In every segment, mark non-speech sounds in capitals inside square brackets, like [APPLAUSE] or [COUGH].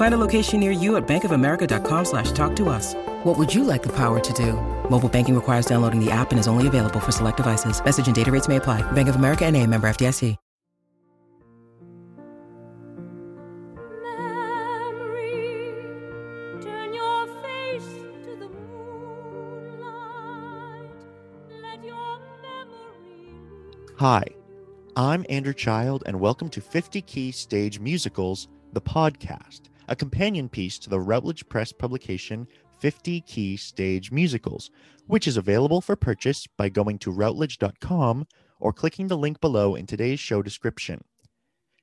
Find a location near you at bankofamerica.com slash talk to us. What would you like the power to do? Mobile banking requires downloading the app and is only available for select devices. Message and data rates may apply. Bank of America and a member FDIC. Memory, turn your face to the moonlight. Let your memory Hi, I'm Andrew Child, and welcome to 50 Key Stage Musicals, the podcast, a companion piece to the Routledge Press publication 50 Key Stage Musicals, which is available for purchase by going to routledge.com or clicking the link below in today's show description.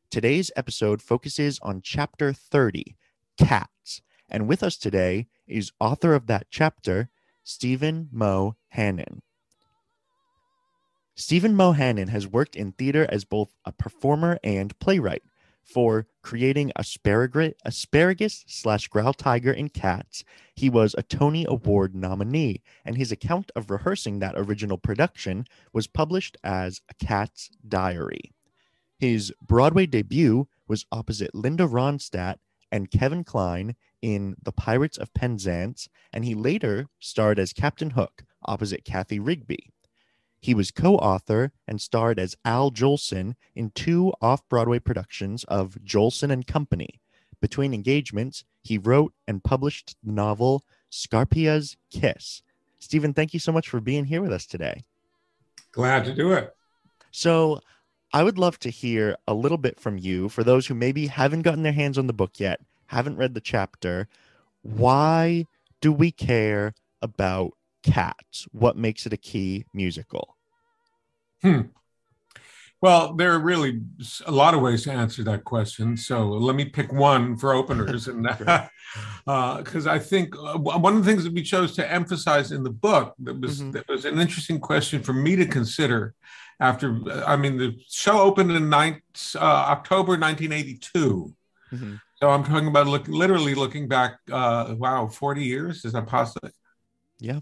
Today's episode focuses on Chapter 30, Cats, and with us today is author of that chapter, Stephen Mo Hanan. Stephen Mo Hanan has worked in theater as both a performer and playwright for creating asparagus, asparagus slash growl tiger in cats. He was a Tony Award nominee, and his account of rehearsing that original production was published as A Cat's Diary. His Broadway debut was opposite Linda Ronstadt and Kevin Kline in The Pirates of Penzance, and he later starred as Captain Hook opposite Cathy Rigby. He was co author and starred as Al Jolson in two off Broadway productions of Jolson and Company. Between engagements, he wrote and published the novel Scarpia's Kiss. Stephen, thank you so much for being here with us today. Glad to do it. So, I would love to hear a little bit from you for those who maybe haven't gotten their hands on the book yet, haven't read the chapter. Why do we care about cats? What makes it a key musical? Hmm. Well, there are really a lot of ways to answer that question. So let me pick one for openers, and [LAUGHS] because [LAUGHS] uh, I think uh, one of the things that we chose to emphasize in the book that was Mhm. that was an interesting question for me to consider. After, I mean, the show opened in nine, uh, October 1982. Mhm. So I'm talking about look, literally looking back. Uh, wow, 40 years is that possible? Yeah.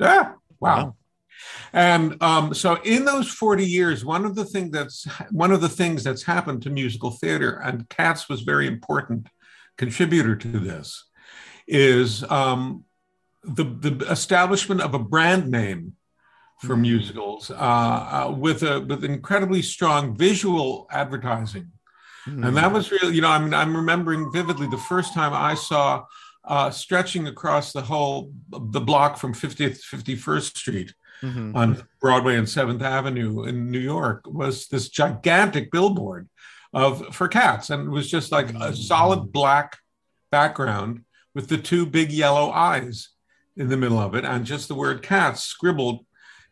Yeah. Wow. Wow. And um, so in those 40 years, one of the thing that's one of the things that's happened to musical theater, and Cats was very important contributor to this, is um, the, the establishment of a brand name for Mhm. musicals uh, uh, with a with incredibly strong visual advertising. Mhm. And that was really, you know, I mean, I'm remembering vividly the first time I saw uh, stretching across the whole the block from 50th 51st Street Mhm. on Broadway and Seventh Avenue in New York was this gigantic billboard of for cats, and it was just like a solid black background with the two big yellow eyes in the middle of it, and just the word cats scribbled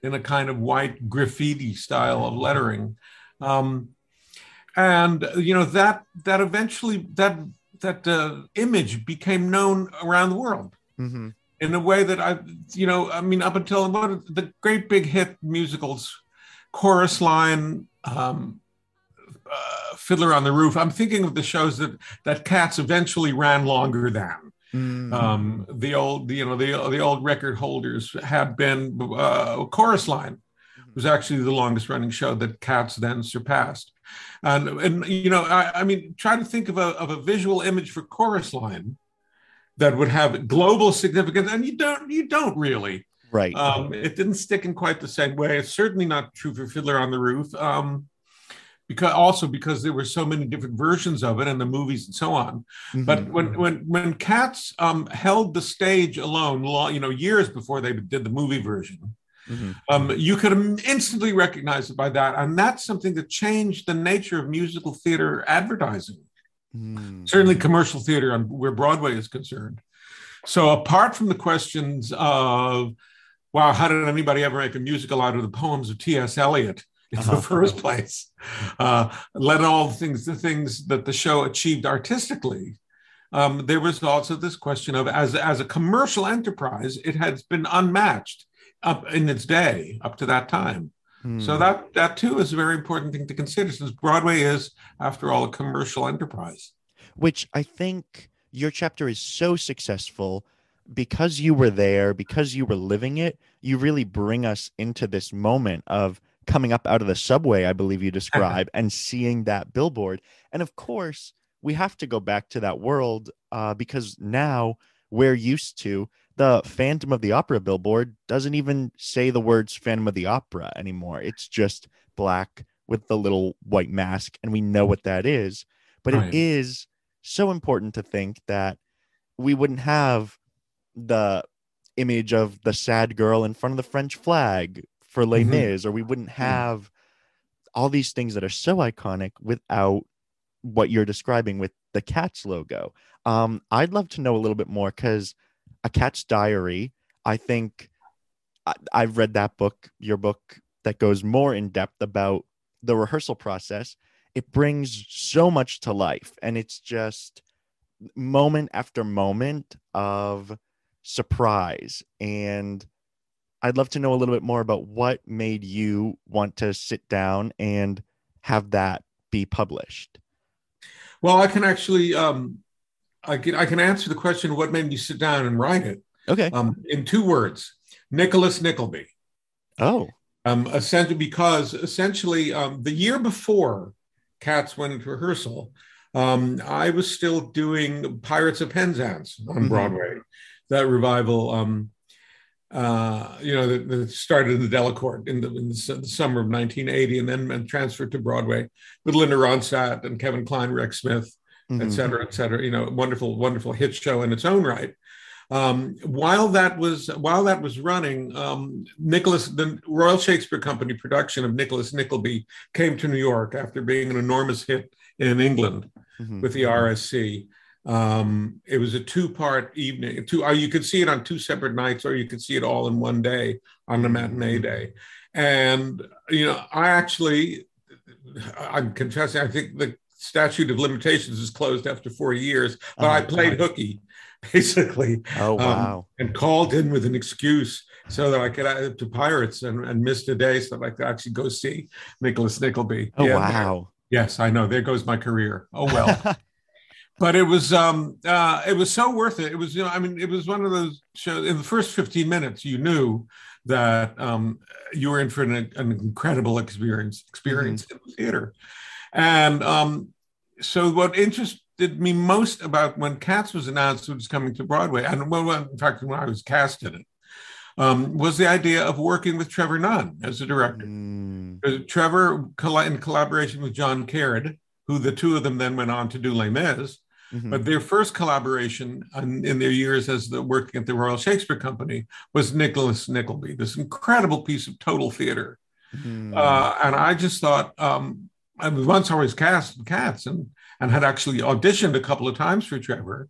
in a kind of white graffiti style of lettering. Um, and you know that that eventually that that uh, image became known around the world Mhm. In a way that I, you know, I mean, up until the great big hit musicals, Chorus Line, um, uh, Fiddler on the Roof. I'm thinking of the shows that that Cats eventually ran longer than. Mm. Um, the old, you know, the the old record holders had been uh, Chorus Line was actually the longest running show that Cats then surpassed. And and you know, I, I mean, try to think of a of a visual image for Chorus Line that would have global significance, and you don't you don't really. right. Um, it didn't stick in quite the same way. It's certainly not true for Fiddler on the Roof. Um, because also because there were so many different versions of it and the movies and so on. But Mhm. when when when Cats um, held the stage alone, lo- you know, years before they did the movie version, Mhm. Um, you could instantly recognize it by that, and that's something that changed the nature of musical theater advertising. Mm. Certainly, commercial theater, on where Broadway is concerned. So, apart from the questions of, wow, how did anybody ever make a musical out of the poems of T.S. Eliot in Uh-huh. the [LAUGHS] first place? Uh, let all the things, the things that the show achieved artistically. Um, there was also this question of, as as a commercial enterprise, it has been unmatched up in its day up to that time. So Hmm. that that too is a very important thing to consider, since Broadway is, after all, a commercial enterprise. which I think your chapter is so successful because you were there, because you were living it. You really bring us into this moment of coming up out of the subway, I believe you describe, [LAUGHS] and seeing that billboard. And of course, we have to go back to that world uh, because now we're used to the Phantom of the Opera billboard doesn't even say the words Phantom of the Opera anymore. It's just black with the little white mask, and we know what that is. But Right. it is so important to think that we wouldn't have the image of the sad girl in front of the French flag for Les Mhm. Mis, or we wouldn't have all these things that are so iconic without what you're describing with the cat's logo. Um, I'd love to know a little bit more because a cat's diary, I think I, I've read that book, your book that goes more in depth about the rehearsal process. It brings so much to life, and it's just moment after moment of surprise. And I'd love to know a little bit more about what made you want to sit down and have that be published. Well, I can actually, um, I can I can answer the question: What made me sit down and write it? Okay. Um, in two words, Nicholas Nickleby. Oh. Um, essentially, because essentially, um, the year before Cats went into rehearsal, um, I was still doing Pirates of Penzance on Mhm. Broadway, that revival. Um, uh, you know, that, that started in the Delacorte in the, in the, summer of 1980, and then transferred to Broadway with Linda Ronstadt and Kevin Kline, Rex Smith, et Mhm. cetera, et cetera. You know, wonderful, wonderful hit show in its own right. Um, while that was while that was running, um, Nicholas, the Royal Shakespeare Company production of Nicholas Nickleby came to New York after being an enormous hit in England Mhm. with the RSC. Um, it was a two-part evening. Two, uh, you could see it on two separate nights, or you could see it all in one day on the matinee day. And you know, I actually, I'm confessing, I think the statute of limitations is closed after four years. But I Oh, played hooky, [LAUGHS] basically, Oh um, and called in with an excuse so that I could add to Pirates and, and missed a day so that I could actually go see Nicholas Nickleby. Oh Yeah, wow. Yes, I know. There goes my career. Oh well. [LAUGHS] but it was um uh it was so worth it. It was, you know, I mean, it was one of those shows in the first 15 minutes, you knew that um you were in for an, an incredible experience experience in the theater. And um so what interested me most about when Cats was announced it was coming to Broadway, and well, in fact, when I was cast in it, um, was the idea of working with Trevor Nunn as a director. Mm, Uh, Trevor, in collaboration with John Caird, who the two of them then went on to do Les Mis, mhm. but their first collaboration in, in their years as the working at the Royal Shakespeare Company was Nicholas Nickleby, this incredible piece of total theater. Mm. Uh, and I just thought, um, I was once I was cast in Cats and and had actually auditioned a couple of times for Trevor,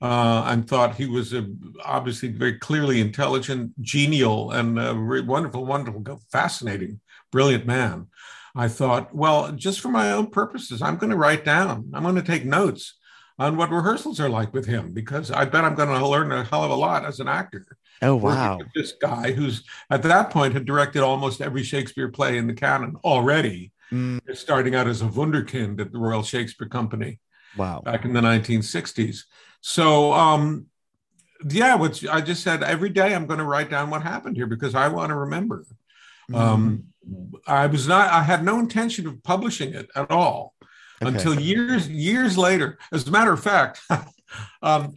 uh, and thought he was a, obviously very clearly intelligent, genial, and a re- wonderful, wonderful, fascinating, brilliant man. I thought, well, just for my own purposes, I'm going to write down, I'm going to take notes on what rehearsals are like with him because I bet I'm going to learn a hell of a lot as an actor oh wow. this guy who's at that point had directed almost every Shakespeare play in the canon already, Mm, starting out as a wunderkind at the Royal Shakespeare Company wow. back in the 1960s. So, um, yeah, what I just said every day I'm going to write down what happened here because I want to remember. Mm, Um, I was not, I had no intention of publishing it at all okay. until years years later. As a matter of fact, [LAUGHS] um,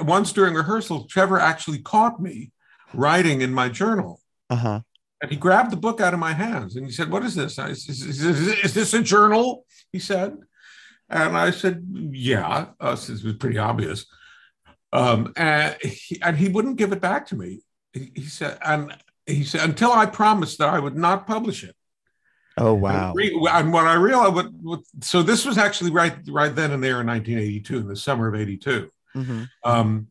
once during rehearsal, Trevor actually caught me writing in my journal. uh-huh. And he grabbed the book out of my hands and he said, What is this? I said, is, is, is this a journal? He said. And I said, Yeah. Uh, so it was pretty obvious. Um, and, he, and he wouldn't give it back to me. He, he said, and he said until I promised that I would not publish it. Oh wow. And, what I realized, what, what, so this was actually right, right then and there in 1982, in the summer of '82. Mhm. Um,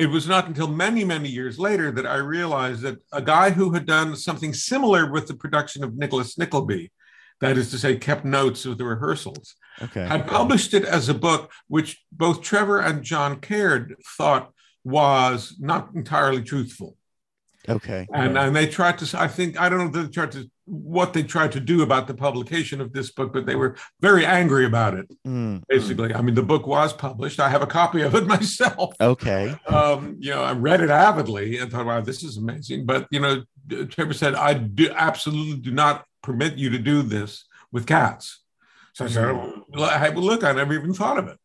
it was not until many, many years later that I realized that a guy who had done something similar with the production of Nicholas Nickleby, that is to say, kept notes of the rehearsals, Okay. had published it as a book, which both Trevor and John Caird thought was not entirely truthful. Okay. And, and they tried to, I think, I don't know if they tried to, what they tried to do about the publication of this book, but they were very angry about it, Mm, basically. I mean, the book was published. I have a copy of it [LAUGHS] myself. Okay. Um, you know, I read it avidly and thought, wow, this is amazing. But, you know, Trevor said, I do absolutely do not permit you to do this with cats. So I said, I, well, look, I never even thought of it.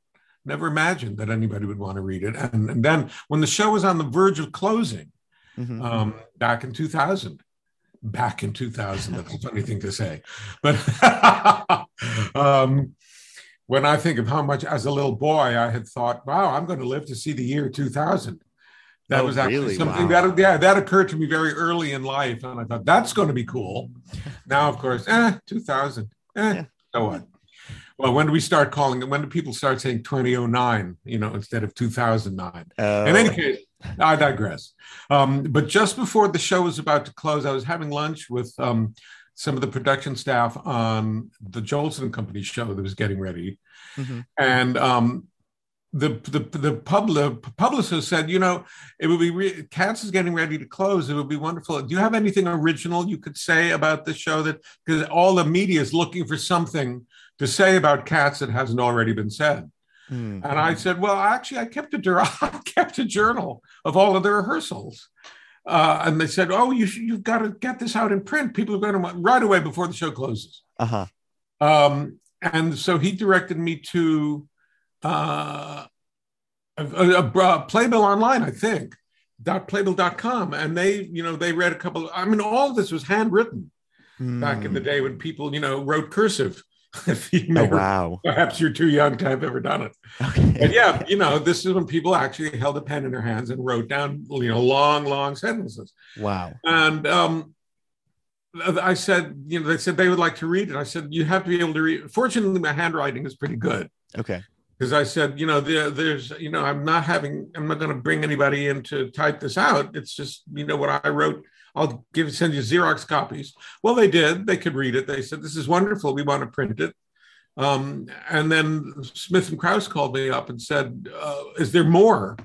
Never imagined that anybody would want to read it. And, and then when the show was on the verge of closing, Mhm. um, back in 2000. Back in 2000, that's a funny thing to say. But [LAUGHS] um, when I think of how much, as a little boy, I had thought, wow, I'm going to live to see the year 2000. That Oh, was actually really? something Wow. that, yeah, that occurred to me very early in life. And I thought, that's going to be cool. [LAUGHS] Now, of course, eh, 2000. Eh, Yeah. so what? Well, when do we start calling it? When do people start saying 2009, you know, instead of 2009? Oh, In any case, I digress. Um, but just before the show was about to close, I was having lunch with um, some of the production staff on the Jolson Company show that was getting ready, Mhm. and um, the the the pub, the publicist said, you know, it would be re- Cats is getting ready to close. It would be wonderful. Do you have anything original you could say about the show that because all the media is looking for something to say about Cats that hasn't already been said. Mm. And I said, well, actually, I kept a jour- [LAUGHS] I kept a journal of all of the rehearsals. Uh, and they said, oh, you you've got to get this out in print. People are going to want right away before the show closes. Uh-huh. Um, and so he directed me to uh, a, a, a Playbill online, I think, dot playbill.com. And they, you know, they read a couple. I mean, all of this was handwritten back in the Mm. day when people, you know, wrote cursive. [LAUGHS] if you Oh remember, wow. perhaps you're too young to have ever done it. Okay. And yeah, you know, this is when people actually held a pen in their hands and wrote down, you know, long, long sentences. Wow. And um, I said, you know, they said they would like to read it. I said, you have to be able to read. Fortunately, my handwriting is pretty good Okay. because I said, you know, there, there's, you know, I'm not having, I'm not going to bring anybody in to type this out. It's just, you know, what I wrote. I'll give send you Xerox copies. Well, they did. They could read it. They said, this is wonderful. We want to print it. Um, and then Smith and Kraus called me up and said, uh, is there more?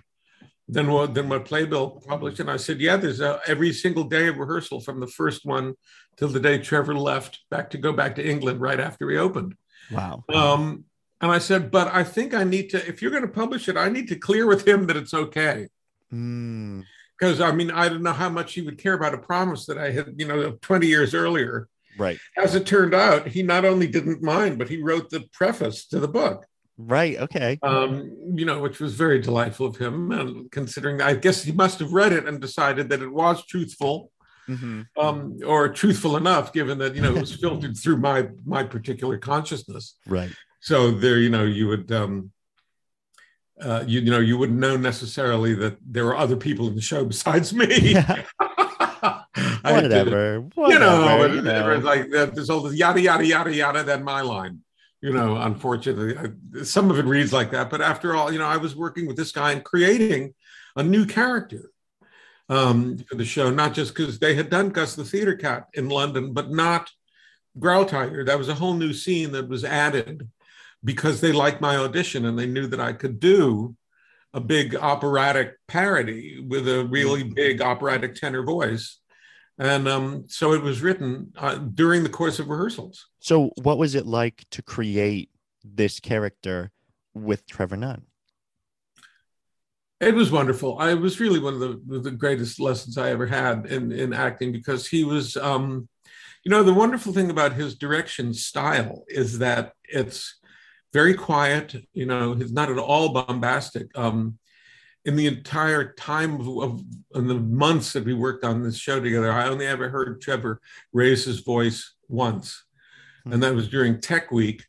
Than what than what Playbill published, and I said, "Yeah, there's a, every single day of rehearsal from the first one till the day Trevor left back to go back to England right after we opened." Wow. Um, and I said, but I think I need to, if you're going to publish it, I need to clear with him that it's okay. Mm. Because I mean, I don't know how much he would care about a promise that I had, you know, 20 years earlier. Right. As it turned out, he not only didn't mind, but he wrote the preface to the book, Right. Okay. um, you know, which was very delightful of him. And considering, I guess he must have read it and decided that it was truthful. hmm Um, or truthful enough, given that you know it was filtered through my my particular consciousness. Right. so there you know you would um uh, you, you know you wouldn't know necessarily that there were other people in the show besides me [LAUGHS] [LAUGHS] did it, Whatever. you know, Whatever, you know. like there's all this yada yada yada yada then my line you know unfortunately I, some of it reads like that but after all you know i was working with this guy and creating a new character um, for the show not just because they had done gus the theater cat in london but not growl tiger that was a whole new scene that was added because they liked my audition and they knew that i could do a big operatic parody with a really big operatic tenor voice and um, so it was written uh, during the course of rehearsals So, what was it like to create this character with Trevor Nunn? It was wonderful. I was really one of the, the greatest lessons I ever had in, in acting because he was, um, you know, the wonderful thing about his direction style is that it's very quiet. You know, he's not at all bombastic. Um, in the entire time of, of in the months that we worked on this show together, I only ever heard Trevor raise his voice once, and that was during Tech Week.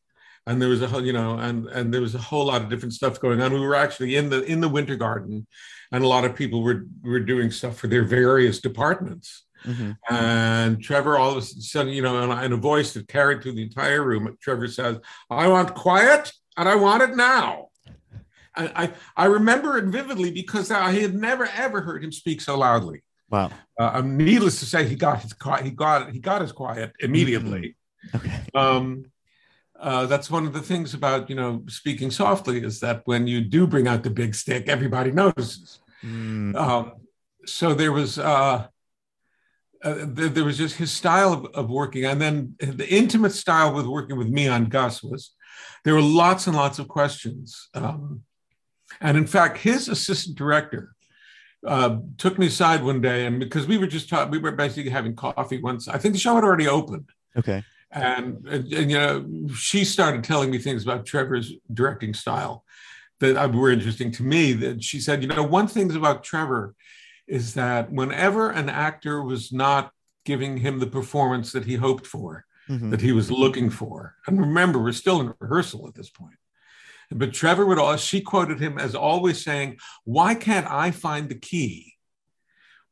And there was a whole, you know, and and there was a whole lot of different stuff going on. We were actually in the in the Winter Garden, and a lot of people were were doing stuff for their various departments. Mhm. And Trevor, all of a sudden, you know, in, in a voice that carried through the entire room, Trevor says, I want quiet and I want it now. I, I, I remember it vividly because I had never ever heard him speak so loudly. Wow. Uh, um, needless to say, he got his quiet. He got he got his quiet immediately. Okay. Um, uh, that's one of the things about you know speaking softly is that when you do bring out the big stick, everybody notices. Mm. Um, so there was uh, uh, there, there was just his style of, of working, and then the intimate style with working with me on Gus was there were lots and lots of questions, um, and in fact, his assistant director uh, took me aside one day, and because we were just talking, we were basically having coffee once. I think the show had already opened, Okay. and, and, and, you know she started telling me things about trevor's directing style that uh, were interesting to me that she said you know one thing's about trevor is that whenever an actor was not giving him the performance that he hoped for Mhm. that he was looking for and remember we're still in rehearsal at this point but trevor would all she quoted him as always saying why can't i find the key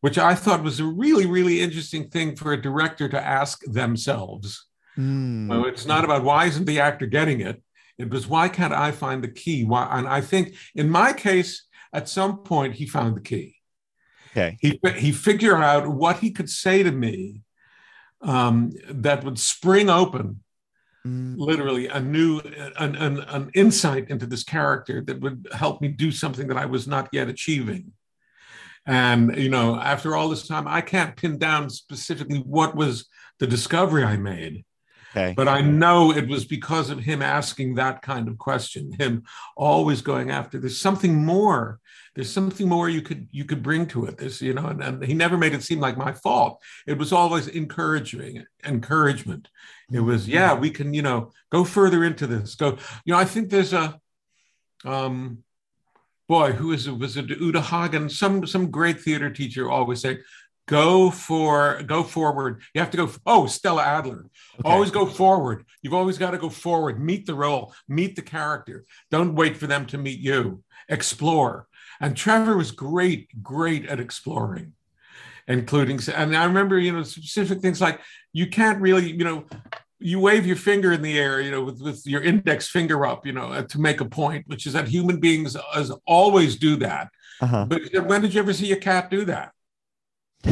which i thought was a really really interesting thing for a director to ask themselves Mm. so it's not about why isn't the actor getting it. It was why can't I find the key? Why? And I think in my case, at some point, he found the key. Okay. He he figured out what he could say to me um, that would spring open Mm. literally a new an, an, an insight into this character that would help me do something that I was not yet achieving. And you know, after all this time, I can't pin down specifically what was the discovery I made. Okay. But I know it was because of him asking that kind of question, him always going after there's something more. There's something more you could you could bring to it. This, you know, and, and he never made it seem like my fault. It was always encouraging, encouragement. It was, yeah, we can, you know, go further into this. Go, you know, I think there's a um boy, who is it? Was it Uta Hagen? Some some great theater teacher always say, go for go forward. You have to go. Oh, Stella Adler. Okay. Always go forward. You've always got to go forward. Meet the role. Meet the character. Don't wait for them to meet you. Explore. And Trevor was great, great at exploring, including. And I remember, you know, specific things like you can't really, you know, you wave your finger in the air, you know, with, with your index finger up, you know, to make a point, which is that human beings as always do that. Uh-huh. But when did you ever see a cat do that? [LAUGHS]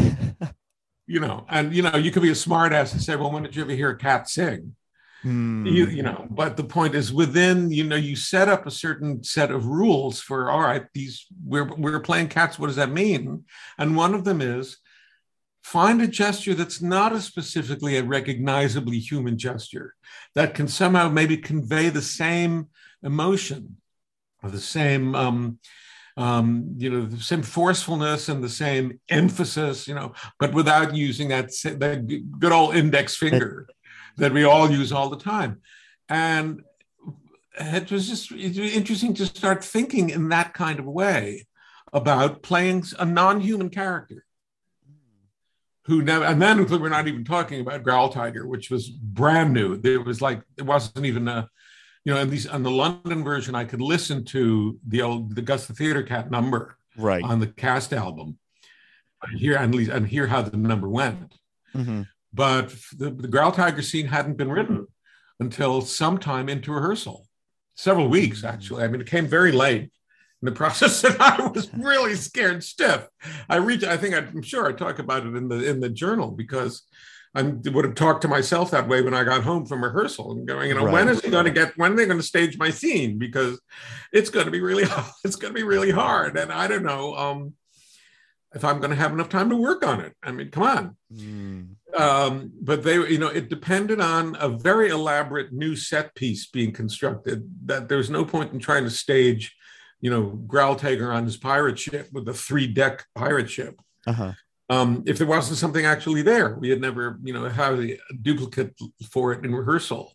you know, and you know, you could be a smart ass and say, well, when did you ever hear a cat sing? Mm. You, you know, but the point is within, you know, you set up a certain set of rules for all right, these we're we're playing cats, what does that mean? And one of them is find a gesture that's not a specifically a recognizably human gesture that can somehow maybe convey the same emotion or the same um, um, you know, the same forcefulness and the same emphasis, you know, but without using that, sa- that good old index finger that we all use all the time. And it was just interesting to start thinking in that kind of way about playing a non-human character who never and then we're not even talking about growl tiger which was brand new there was like it wasn't even a you know at least on the london version i could listen to the old the gus the theater cat number Right. on the cast album and hear and, least- and hear how the number went Mhm. But the, the growl tiger scene hadn't been written until sometime into rehearsal several weeks actually i mean it came very late in the [LAUGHS] process and i was [LAUGHS] really scared stiff i reached i think i'm sure i talk about it in the in the journal because I would have talked to myself that way when I got home from rehearsal and going, you know, when Right. is he going to get, when are they going to stage my scene? Because it's going to be really, [LAUGHS] it's going to be really hard. And I don't know um, if I'm going to have enough time to work on it. I mean, come on Mm. Um, but they, you know, it depended on a very elaborate new set piece being constructed. That there's no point in trying to stage, you know, Growl Tiger on his pirate ship with a three deck pirate ship. Uh-huh. Um, if there wasn't something actually there, we had never, you know, had a duplicate for it in rehearsal.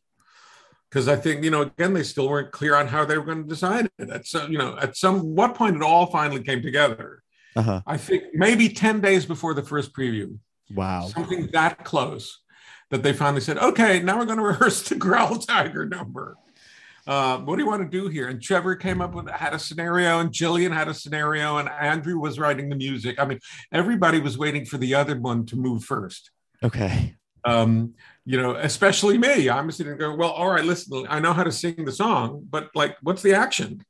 Because I think, you know, again, they still weren't clear on how they were going to design it. At some, you know, at some what point it all finally came together. Uh-huh. I think maybe 10 days before the first preview Wow. something that close that they finally said, okay, now we're going [LAUGHS] to rehearse the Growl Tiger number. uh, what do you want to do here? And Trevor came up with had a scenario, and Gillian had a scenario, and Andrew was writing the music. I mean, everybody was waiting for the other one to move first. Okay. Um, you know, especially me. I'm sitting there going, well, all right, listen, I know how to sing the song, but like, what's the action?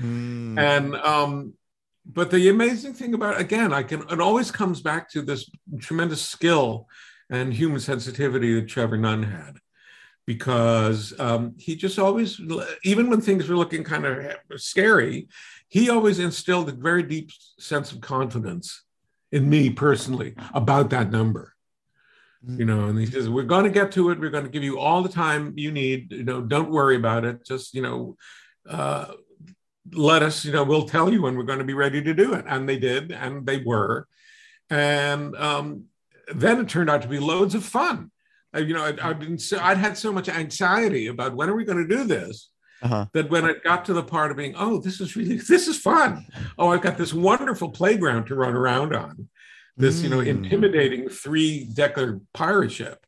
Mm. And um, but the amazing thing about again, I can it always comes back to this tremendous skill and human sensitivity that Trevor Nunn had because um, he just always, even when things were looking kind of scary, he always instilled a very deep sense of confidence in me personally about that number. You know, and he says, We're going to get to it. We're going to give you all the time you need. You know, don't worry about it. Just, you know, uh, let us, you know, we'll tell you when we're going to be ready to do it. And they did, and they were. And um, then it turned out to be loads of fun. Uh, you know, I'd, I'd been so, I'd had so much anxiety about when are we going to do this Uh-huh. that when it got to the part of being, oh, this is really this is fun. Oh, I've got this wonderful playground to run around on. This, you know, Mm. intimidating three-decker pirate ship.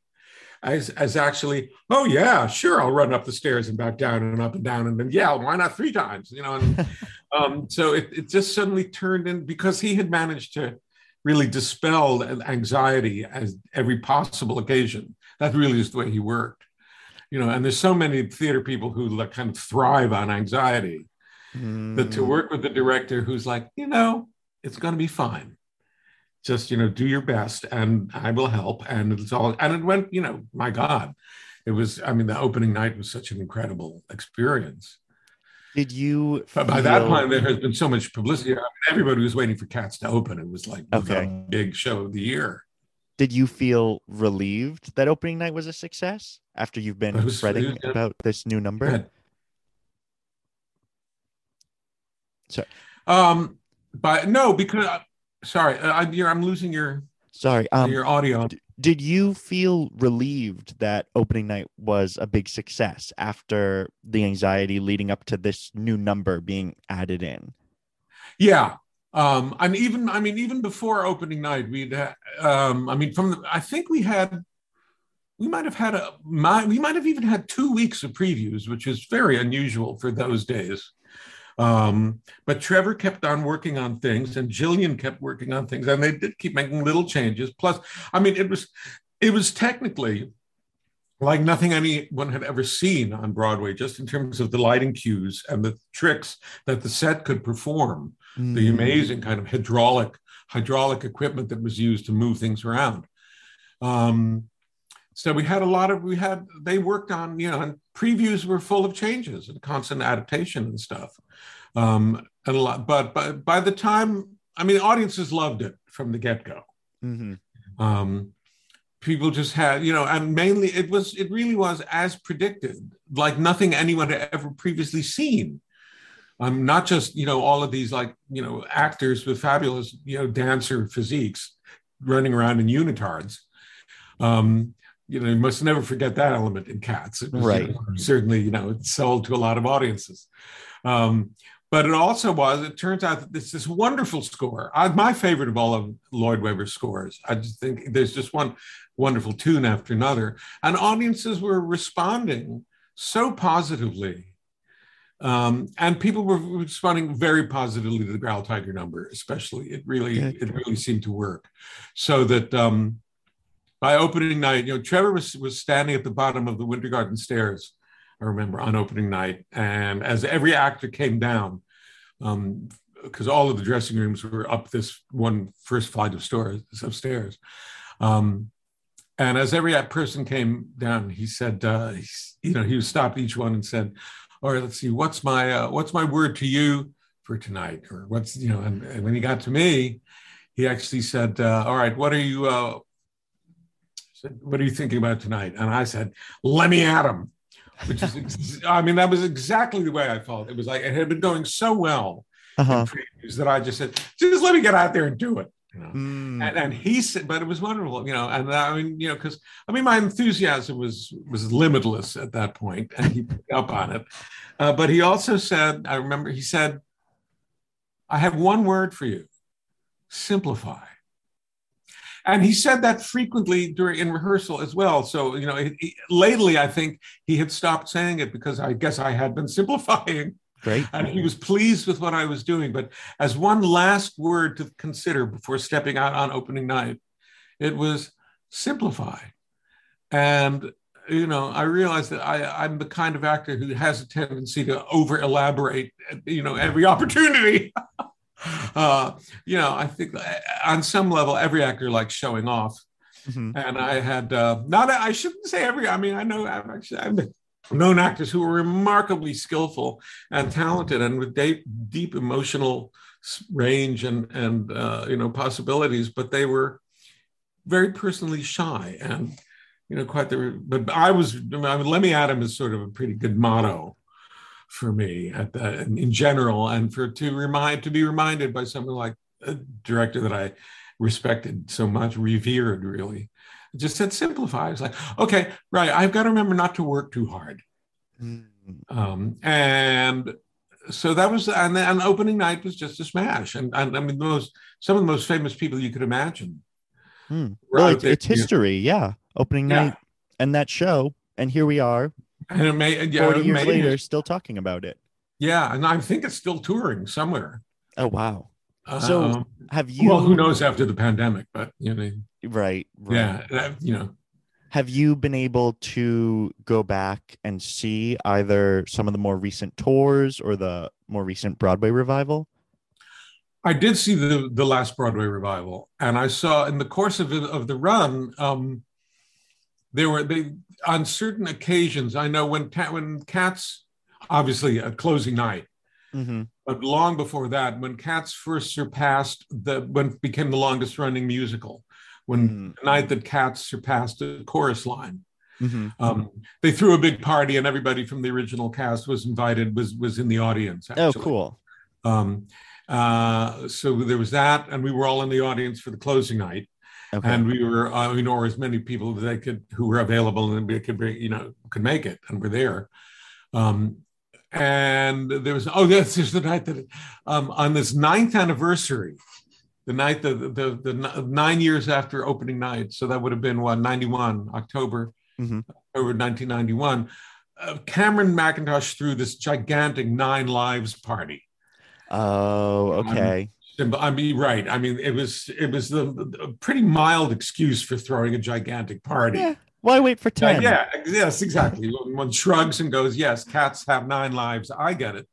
As, as actually, oh yeah, sure, I'll run up the stairs and back down and up and down and then yeah, why not three times? You know, and [LAUGHS] um, so it, it just suddenly turned in because he had managed to really dispel anxiety at every possible occasion. That really is the way he worked. You know, and there's so many theater people who like kind of thrive on anxiety that to Mm. work with the director who's like, you know, it's going to be fine. Just you know, do your best, and I will help. And it's all. And it went. You know, my God, it was. I mean, the opening night was such an incredible experience. Did you? But by that point, there has been so much publicity. I mean, everybody was waiting for Cats to open. It was like Okay. the big show of the year. Did you feel relieved that opening night was a success after you've been was- fretting was- about this new number? Sorry. Um, but no, because sorry, uh, I, you're, I'm losing your Sorry. Um, your audio. d- did you feel relieved that opening night was a big success after the anxiety leading up to this new number being added in? Yeah. Um, and even, I mean, even before opening night, we'd, ha- um, I mean, from the, I think we had, we might have had a, my, we might have even had two weeks of previews, which is very unusual for those days. Um, but Trevor kept on working on things, and Gillian kept working on things, and they did keep making little changes. Plus, I mean, it was, it was technically like nothing anyone had ever seen on Broadway, just in terms of the lighting cues and the tricks that the set could perform the Mm. amazing kind of hydraulic hydraulic equipment that was used to move things around. Um, so we had a lot of we had they worked on you know and previews were full of changes and constant adaptation and stuff. Um, and a lot, but by, by the time I mean audiences loved it from the get go Mhm. um, people just had you know and mainly it was it really was as predicted like nothing anyone had ever previously seen um, not just you know all of these like you know actors with fabulous you know dancer physiques running around in unitards um, you know you must never forget that element in cats it was, you Right. know, certainly you know it sold to a lot of audiences um, but it also was, it turns out that this this wonderful score. I, my favorite of all of Lloyd Webber's scores. I just think there's just one wonderful tune after another. And audiences were responding so positively. Um, and people were responding very positively to the Growl Tiger number, especially. It really, Good. it really seemed to work. So that um, by opening night, you know, Trevor was, was standing at the bottom of the Winter Garden stairs I remember on opening night. And as every actor came down, because all of the dressing rooms were up this one first flight of stairs, of stairs. Um, and as every person came down, he said, uh, you know, he stopped each one and said, "All right, let's see, what's my uh, what's my word to you for tonight?" Or what's you know, and, and when he got to me, he actually said, uh, "All right, what are you?" Said, "What are you thinking about tonight?" And I said, "Let me at him." which is, ex- [LAUGHS] I mean, that was exactly the way I felt. It was like it had been going so well Uh-huh. that I just said, just let me get out there and do it. You know? Mm. And, and he said, but it was wonderful, you know. And I mean, you know, because I mean, my enthusiasm was was limitless at that point, and he picked up on it. Uh, but he also said, I remember he said, "I have one word for you: simplify." And he said that frequently during in rehearsal as well. So you know, he, he- lately I think he had stopped saying it because I guess I had been [LAUGHS] simplifying, Great. and he was pleased with what I was doing. But as one last word to consider before stepping out on opening night, it was simplify, and you know, I realized that I, I'm the kind of actor who has a tendency to over elaborate, you know, every [LAUGHS] opportunity. [LAUGHS] uh, you know, I think uh, on some level, every actor likes showing off. Mhm. And I had, uh, not, I shouldn't say every, I mean, I know I've actually, I've known actors who were remarkably skillful and talented and with deep, deep emotional range and, and, uh, you know, possibilities, but they were very personally shy and, you know, quite the, but I was, I mean, let me at him is sort of a pretty good motto for me at that in, general and for to remind to be reminded by someone like a director that I respected so much, revered really. Just said simplify. It's like, okay, right. I've got to remember not to work too hard. Mm. Um, and so that was and then opening night was just a smash. And, and I mean those some of the most famous people you could imagine. Hmm. were Well, it's, there, it's know. history. Yeah. Opening Yeah. night and that show. And here we are, And it made, yeah, 40 years made- later, still talking about it. Yeah, and I think it's still touring somewhere. Oh, wow. So, Have you, well, who knows after the pandemic, but you know, right, right. yeah, that, you know, Have you been able to go back and see either some of the more recent tours or the more recent Broadway revival? I did see the the last Broadway revival, and I saw in the course of it, of the run, um, there were they on certain occasions. I know when when Cats, obviously a closing night, Mm-hmm. but long before that, when Cats first surpassed the when became the longest running musical, when the night that Cats surpassed the chorus line. Mm-hmm. Um, they threw a big party, and everybody from the original cast was invited. was was in the audience. Oh, cool. Um, uh, so there was that, and we were all in the audience for the closing night, Okay. and we were, uh, you know, or as many people as they could who were available and we could, bring, you know, could make it, and were there. Um, and there was, oh, this is the night that, um, on this ninth anniversary, the night the, the the the nine years after opening night, so that would have been what 91 October, Mhm. October 1991. Uh, Cameron Mackintosh threw this gigantic Nine Lives party. oh, okay. Simple- I mean, right. I mean, it was it was the, the- a pretty mild excuse for throwing a gigantic party. Yeah. Why wait for Uh, 10? yeah, yes, exactly. One shrugs and goes, "Yes, cats have nine lives." I get it.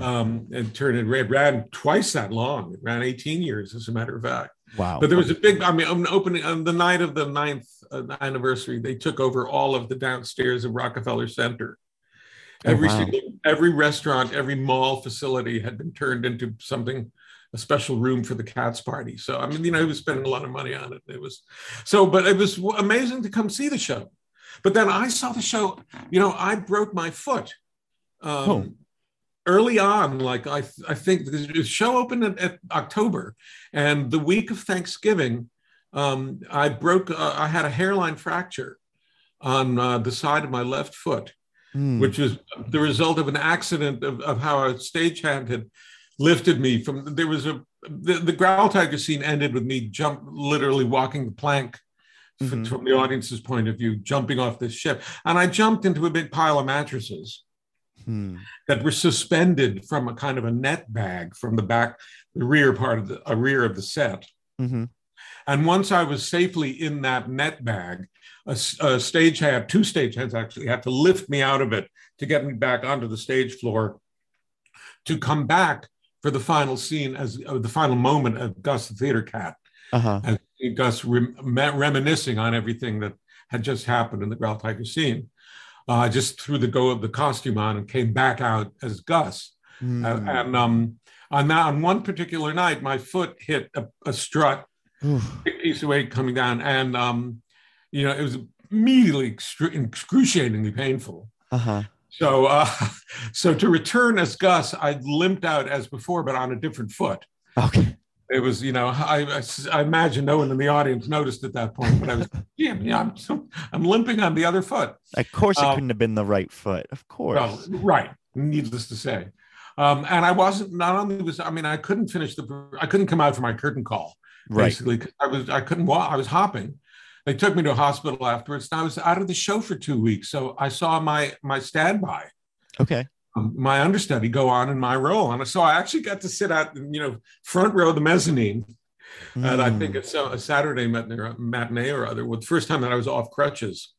Um, and turned it ran, ran twice that long. It ran 18 years, as a matter of fact. Wow. But there was a big. I mean, on opening on the night of the ninth uh, anniversary, they took over all of the downstairs of Rockefeller Center. Oh, Every wow. single, every restaurant, every mall facility had been turned into something, a special room for the cats party. So I mean, you know, he was spending a lot of money on it. It was so, but it was amazing to come see the show. But then I saw the show. You know, I broke my foot. Um, Oh. Early on, like I, I think the show opened at, at October, and the week of Thanksgiving, um, I broke. Uh, I had a hairline fracture on uh, the side of my left foot Hmm. which was the result of an accident of, of how a stagehand had lifted me from there was a the, the growl tiger scene ended with me jump literally walking the plank Mhm. from the audience's point of view jumping off this ship and i jumped into a big pile of mattresses Hmm. that were suspended from a kind of a net bag from the back the rear part of the a rear of the set Mhm. and once I was safely in that net bag, a stage stagehand, two stage stagehands actually, had to lift me out of it to get me back onto the stage floor to come back for the final scene as uh, the final moment of Gus the Theater Cat, Uh-huh. as Gus rem- reminiscing on everything that had just happened in the Growl Tiger scene. Uh, I just threw the go of the costume on and came back out as Gus. Hmm. Uh, and um, on that, on one particular night, my foot hit a, a strut Oof. big piece of weight coming down, and um, you know, it was immediately excru- excruciatingly painful. Uh-huh. So, uh, [LAUGHS] so to return as Gus, I limped out as before, but on a different foot. Okay. It was, you know, I, I, I imagine no one in the audience noticed at that point, but I was, [LAUGHS] yeah, yeah I'm, I'm limping on the other foot. Of course it Um, couldn't have been the right foot. Of course. Right, needless to say. Um, and I wasn't, not only was, I mean, I couldn't finish the, I couldn't come out for my curtain call Right. basically. I was I couldn't walk. I was hopping. They took me to a hospital afterwards, and I was out of the show for two weeks. So I saw my my standby, Okay. um, my understudy, go on in my role, and so I actually got to sit out, you know, front row of the mezzanine. And I think Mm, it's a, a Saturday matinee, matinee or other. Well, the first time that I was off crutches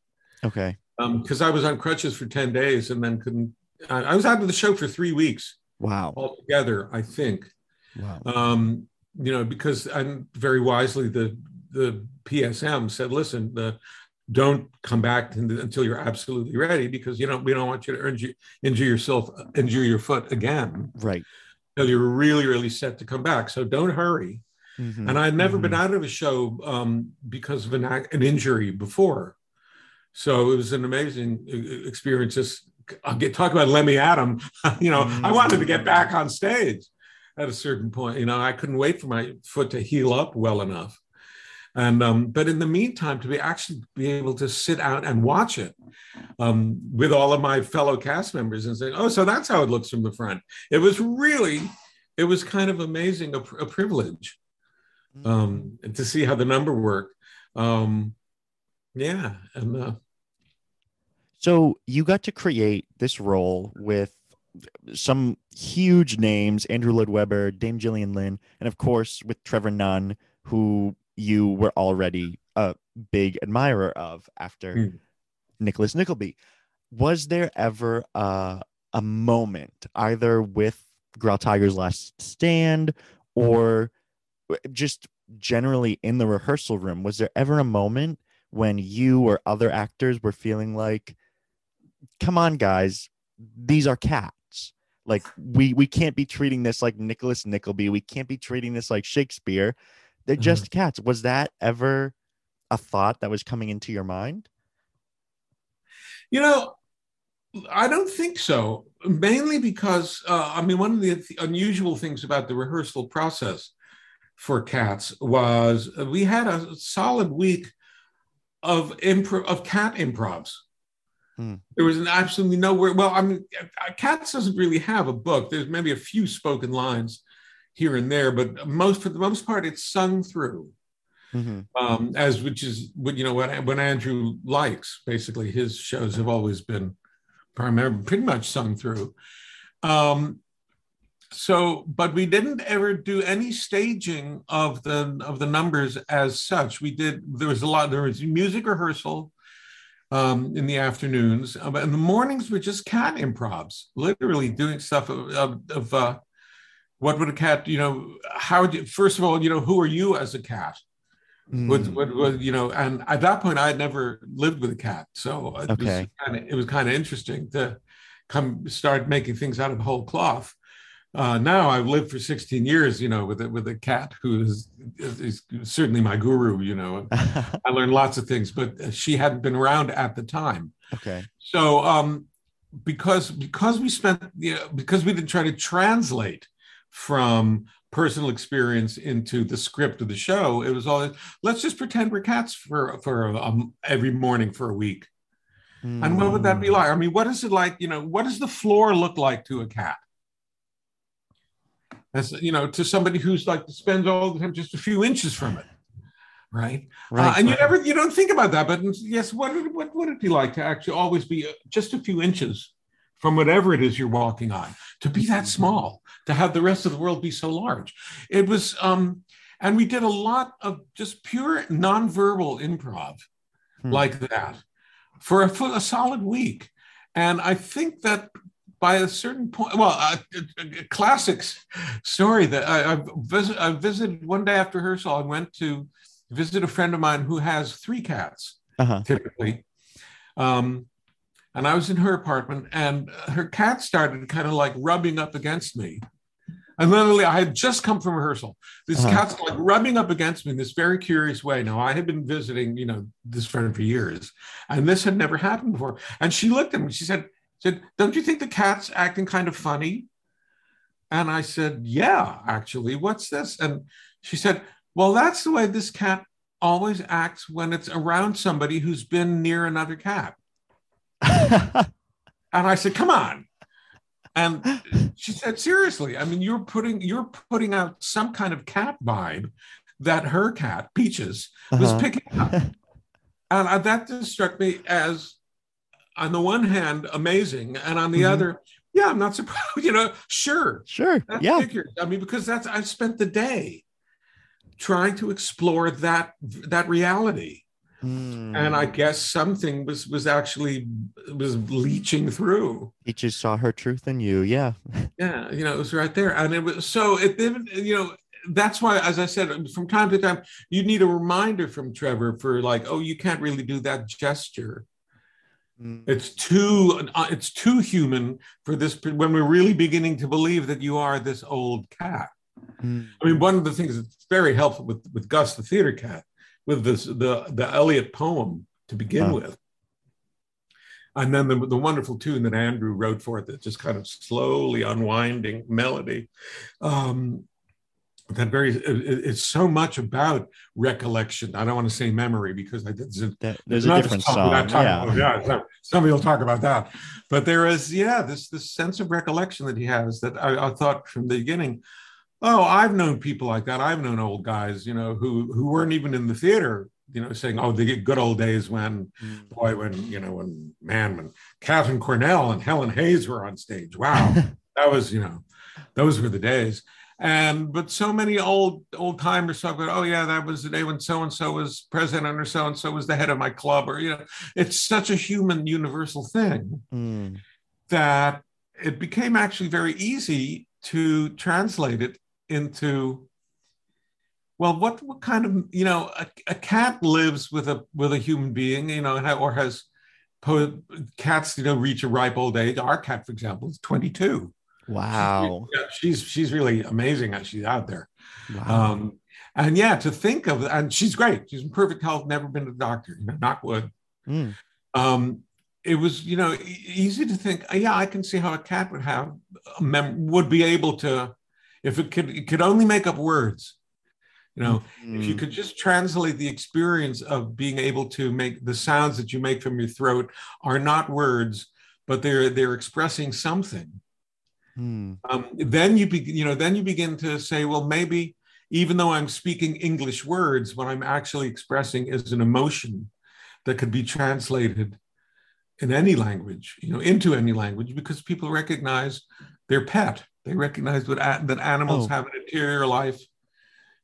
Okay. because I was on crutches for ten days and then couldn't. I, I was out of the show for three weeks Wow. altogether. I think Wow. um, you know, because and very wisely the the PSM said, listen, the don't come back until you're absolutely ready because you know we don't want you to injure, injure yourself, injure your foot again Right. until you're really, really set to come back. So don't hurry. Mhm. And I'd never been Mhm. out of a show um, because of an, an injury before. So it was an amazing uh, experience. Just I'll get talk about Lemmy Adam. [LAUGHS] you know, I wanted to get back on stage at a certain point. You know, I couldn't wait for my foot to heal up well enough. And um, but in the meantime, to be actually be able to sit out and watch it um, with all of my fellow cast members and say, "Oh, so that's how it looks from the front." It was really, it was kind of amazing, a, a privilege um, to see how the number worked. Um, yeah, and uh, So you got to create this role with some huge names Andrew Lloyd Webber, Dame Gillian Lynne, and of course with Trevor Nunn, who you were already a big admirer of after Hmm. Nicholas Nickleby. Was there ever a, a moment, either with Growltiger's Last Stand or just generally in the rehearsal room, was there ever a moment when you or other actors were feeling like, come on, guys, these are cats. Like we we can't be treating this like Nicholas Nickleby. We can't be treating this like Shakespeare. They're Mhm. just cats. Was that ever a thought that was coming into your mind? you know, I don't think so. Mainly because uh, I mean, one of the th- unusual things about the rehearsal process for Cats was we had a solid week of improv of cat improvs. Hmm. There was an absolutely nowhere. Well, I mean, Cats doesn't really have a book. There's maybe a few spoken lines here and there, but most for the most part, it's sung through Mhm. um, as which is what you know what what Andrew likes. Basically, his shows have always been primarily pretty much sung through. Um, so, but we didn't ever do any staging of the of the numbers as such. We did. There was a lot. There was music rehearsal um, in the afternoons, uh, but in the mornings were just cat improvs. Literally doing stuff of, of, of uh, what would a cat? You know, how would you? First of all, you know, who are you as a cat? What, Mm. what, what, you know, and at that point, I had never lived with a cat, so it Okay. was kind of it was kind of interesting to come start making things out of whole cloth. Uh, now I've lived for 16 years, you know, with a, with a cat who is, is, is certainly my guru. You know, [LAUGHS] I learned lots of things, but she hadn't been around at the time. okay. So um, because because we spent you know, because we didn't try to translate from personal experience into the script of the show, it was all let's just pretend we're cats for for um, every morning for a week. And what would that be Mm. like? I mean, what is it like? You know, what does the floor look like to a cat? As you know, to somebody who's like spends all the time just a few inches from it, right? Right. Uh, and you never, you don't think about that, but yes, what would, what would it be like to actually always be uh, just a few inches from whatever it is you're walking on, to be that small, to have the rest of the world be so large? It was, um, and we did a lot of just pure nonverbal improv Hmm. like that for a, for a solid week, and I think that by a certain point, well, a, a- a classic story that I, I, visit, I visited one day after rehearsal. I went to visit a friend of mine who has three cats Uh-huh. typically. Um, and I was in her apartment, and her cat started kind of like rubbing up against me. And literally, I had just come from rehearsal. This Uh-huh. cat's like rubbing up against me in this very curious way. Now, I had been visiting, you know, this friend for years, and this had never happened before. And she looked at me. She said, "said Don't you think the cat's acting kind of funny?" And I said, "Yeah, actually. What's this?" And she said, "Well, that's the way this cat always acts when it's around somebody who's been near another cat." [LAUGHS] And I said, "Come on." And she said, "Seriously? I mean, you're putting you're putting out some kind of cat vibe that her cat Peaches was Uh-huh. picking up, [LAUGHS] and I, that just struck me as, on the one hand, amazing, and on the Mhm. other, yeah, I'm not surprised. [LAUGHS] You know, sure, Sure. Yeah. figures. I mean, because that's I spent the day trying to explore that that reality, and I Mm. guess something was was actually was leaching through. He just saw her truth in you. Yeah. [LAUGHS] Yeah, you know, it was right there, and it was so it didn't. You know, that's why, as I said, from time to time, you need a reminder from Trevor for like, oh, you can't really do that gesture. Mm. It's too uh, it's too human for this when we're really beginning to believe that you are this old cat. Mm. I mean, one of the things that's very helpful with with Gus the theater cat, with this the the Eliot poem to begin Huh. with, and then the, the wonderful tune that Andrew wrote for it, that just kind of slowly unwinding melody. Um, that very it- it- it's so much about recollection. I don't want to say memory because I That, there's a different song Yeah. about. yeah. so- Somebody will talk about that. But there is, yeah, this this sense of recollection that he has that I, I thought from the beginning, oh, I've known people like that. I've known old guys, you know, who who weren't even in the theater, you know, saying, oh, the good old days when, Mm. boy, when, you know, when, man, when Katharine Cornell and Helen Hayes were on stage. Wow. [LAUGHS] that was, you know, those were the days. And but so many old old timers talk about, oh yeah, that was the day when so and so was president or so and so was the head of my club, or you know, it's such a human universal thing Mm. that it became actually very easy to translate it into well what what kind of you know a, a cat lives with a with a human being you know or has po- cats you know reach a ripe old age our cat for example is 22 Wow. yeah, she's she's really amazing as she's out there Wow. um and yeah to think of and she's great she's in perfect health never been to the doctor you know knock wood Mm. um, it was you know easy to think "Oh, yeah i can see how a cat would have a mem- would be able to if it could it could only make up words you know if you Mm. could just translate the experience of being able to make the sounds that you make from your throat are not words but they're they're expressing something Mm. um, then you be, you know then you begin to say well maybe even though i'm speaking english words what i'm actually expressing is an emotion that could be translated in any language you know into any language because people recognize their pet they recognize that, that animals Oh. have an interior life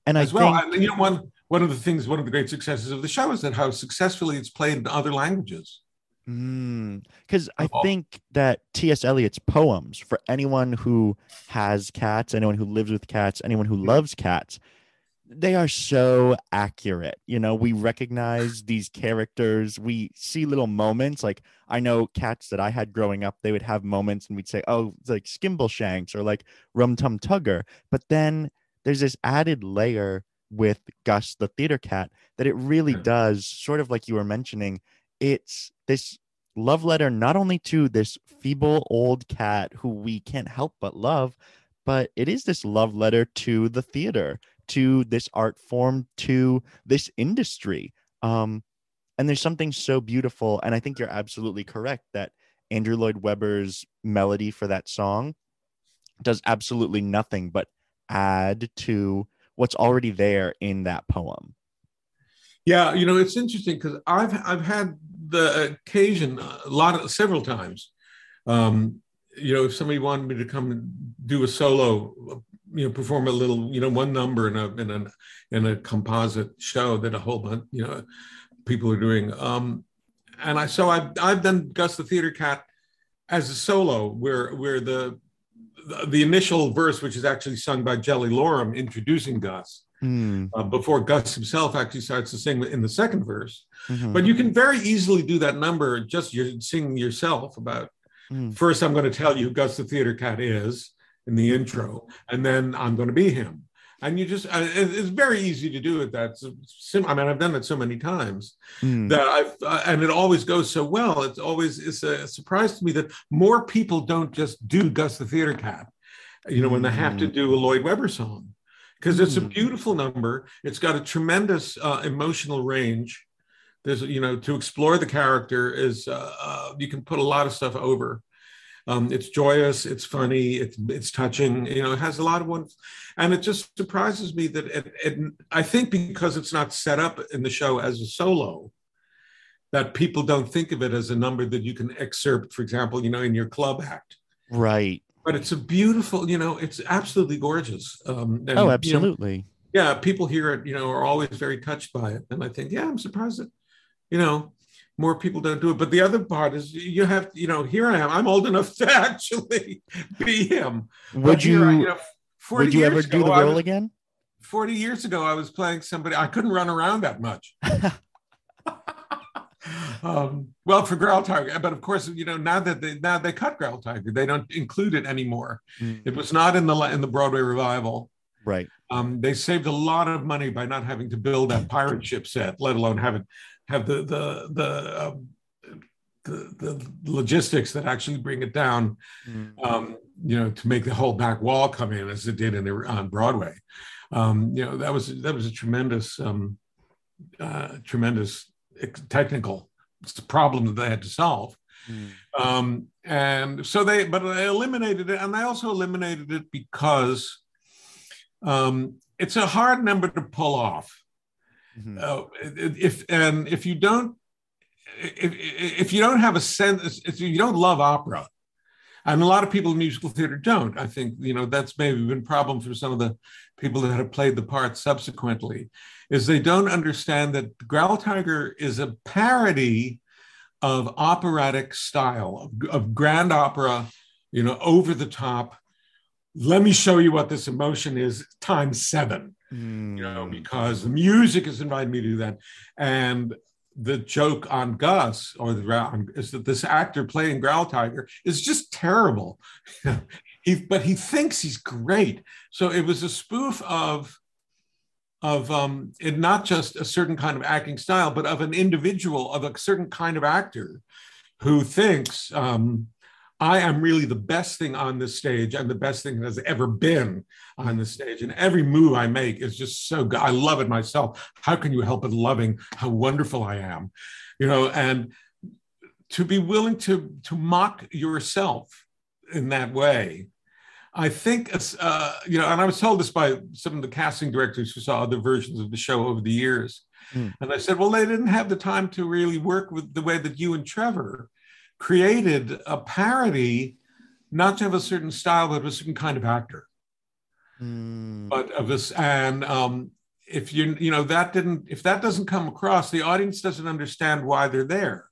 And I as well think and you know one one of the things one of the great successes of the show is that how successfully it's played in other languages mm. because I Oh. think that T.S. Eliot's poems, for anyone who has cats, anyone who lives with cats, anyone who loves cats, they are so accurate. You know, we recognize these characters. We see little moments. Like I know cats that I had growing up, they would have moments, and we'd say, "Oh, it's like Skimbleshanks" or like Rum Tum Tugger. But then there's this added layer with Gus the theater cat that it really does, sort of like you were mentioning. It's this love letter not only to this feeble old cat who we can't help but love, but it is this love letter to the theater, to this art form, to this industry. Um, and there's something so beautiful, and I think you're absolutely correct that Andrew Lloyd Webber's melody for that song does absolutely nothing but add to what's already there in that poem. Yeah, you know, it's interesting because I've I've had the occasion a lot of several times. Um, you know, if somebody wanted me to come do a solo, you know, perform a little, you know, one number in a in a in a composite show that a whole bunch, you know, people are doing. Um, and I so I've I've done Gus the Theater Cat as a solo, where where the the, the initial verse, which is actually sung by Jellylorum, introducing Gus Hmm, uh, before Gus himself actually starts to sing in the second verse. mhm, But you can very easily do that number just you're singing yourself about. Mm. First, I'm going to tell you who Gus the Theater Cat is in the intro, and then I'm going to be him. And you just, uh, it- it's very easy to do it. That's sim- I mean, I've done it so many times mm, that I've, uh, and it always goes so well. It's always, it's a surprise to me that more people don't just do Gus the Theater Cat, you know, when they have to do a Lloyd Webber song because it's a Mm. beautiful number. It's got a tremendous uh, emotional range. There's, you know, to explore the character is uh, uh, you can put a lot of stuff over, Um, it's joyous, it's funny, it's it's touching. You know, it has a lot of ones, and it just surprises me that it, it. I think because it's not set up in the show as a solo, that people don't think of it as a number that you can excerpt, for example, you know, in your club act. Right. But it's a beautiful, you know, it's absolutely gorgeous. Um, and, oh, you know, absolutely. yeah, people hear it, you know, are always very touched by it. And I think, yeah, I'm surprised that, you know, more people don't do it. But the other part is you have, you know, here I am. I'm old enough [LAUGHS] to actually be him. Would I- you know, 40 would you ever do ago, the role was- again? 40 years ago, I was playing somebody, I couldn't run around that much. [LAUGHS] [LAUGHS] um, well, for Growltiger, but of course, you know, now that they now they cut Growltiger, they don't include it anymore. Mm. It was not in the in the Broadway revival. Right. Um, they saved a lot of money by not having to build that pirate ship set, let alone have it have the the the um, the, the logistics that actually bring it down. Mm. Um, you know, to make the whole back wall come in as it did in the, on Broadway. Um, you know, that was that was a tremendous um, uh, tremendous technical problem that they had to solve. Mm. Um, and so they, but they eliminated it, and they also eliminated it because um, it's a hard number to pull off. Mhm. Uh, if and if you don't, if, if you don't have a sense, if you don't love opera, and a lot of people in musical theater don't. I think you know that's maybe been a problem for some of the people that have played the part subsequently, is they don't understand that Growltiger is a parody of operatic style of, of grand opera, you know, over the top. Let me show you what this emotion is times seven you know, Mm. because the music has invited me to do that. And the joke on Gus or the is that this actor playing Growltiger is just terrible. [LAUGHS] he, but he thinks he's great. So it was a spoof of of um, it not just a certain kind of acting style, but of an individual, of a certain kind of actor who thinks um, I am really the best thing on this stage and the best thing that has ever been on the stage. And every move I make is just so good. I love it myself. How can you help but loving how wonderful I am? You know, and to be willing to to mock yourself in that way. I think, uh, you know, and I was told this by some of the casting directors who saw other versions of the show over the years. Mm. And I said, well, they didn't have the time to really work with the way that you and Trevor created a parody, not to have a certain style, but of a certain kind of actor Mm. but of this and um if you you know that didn't if that doesn't come across the audience doesn't understand why they're there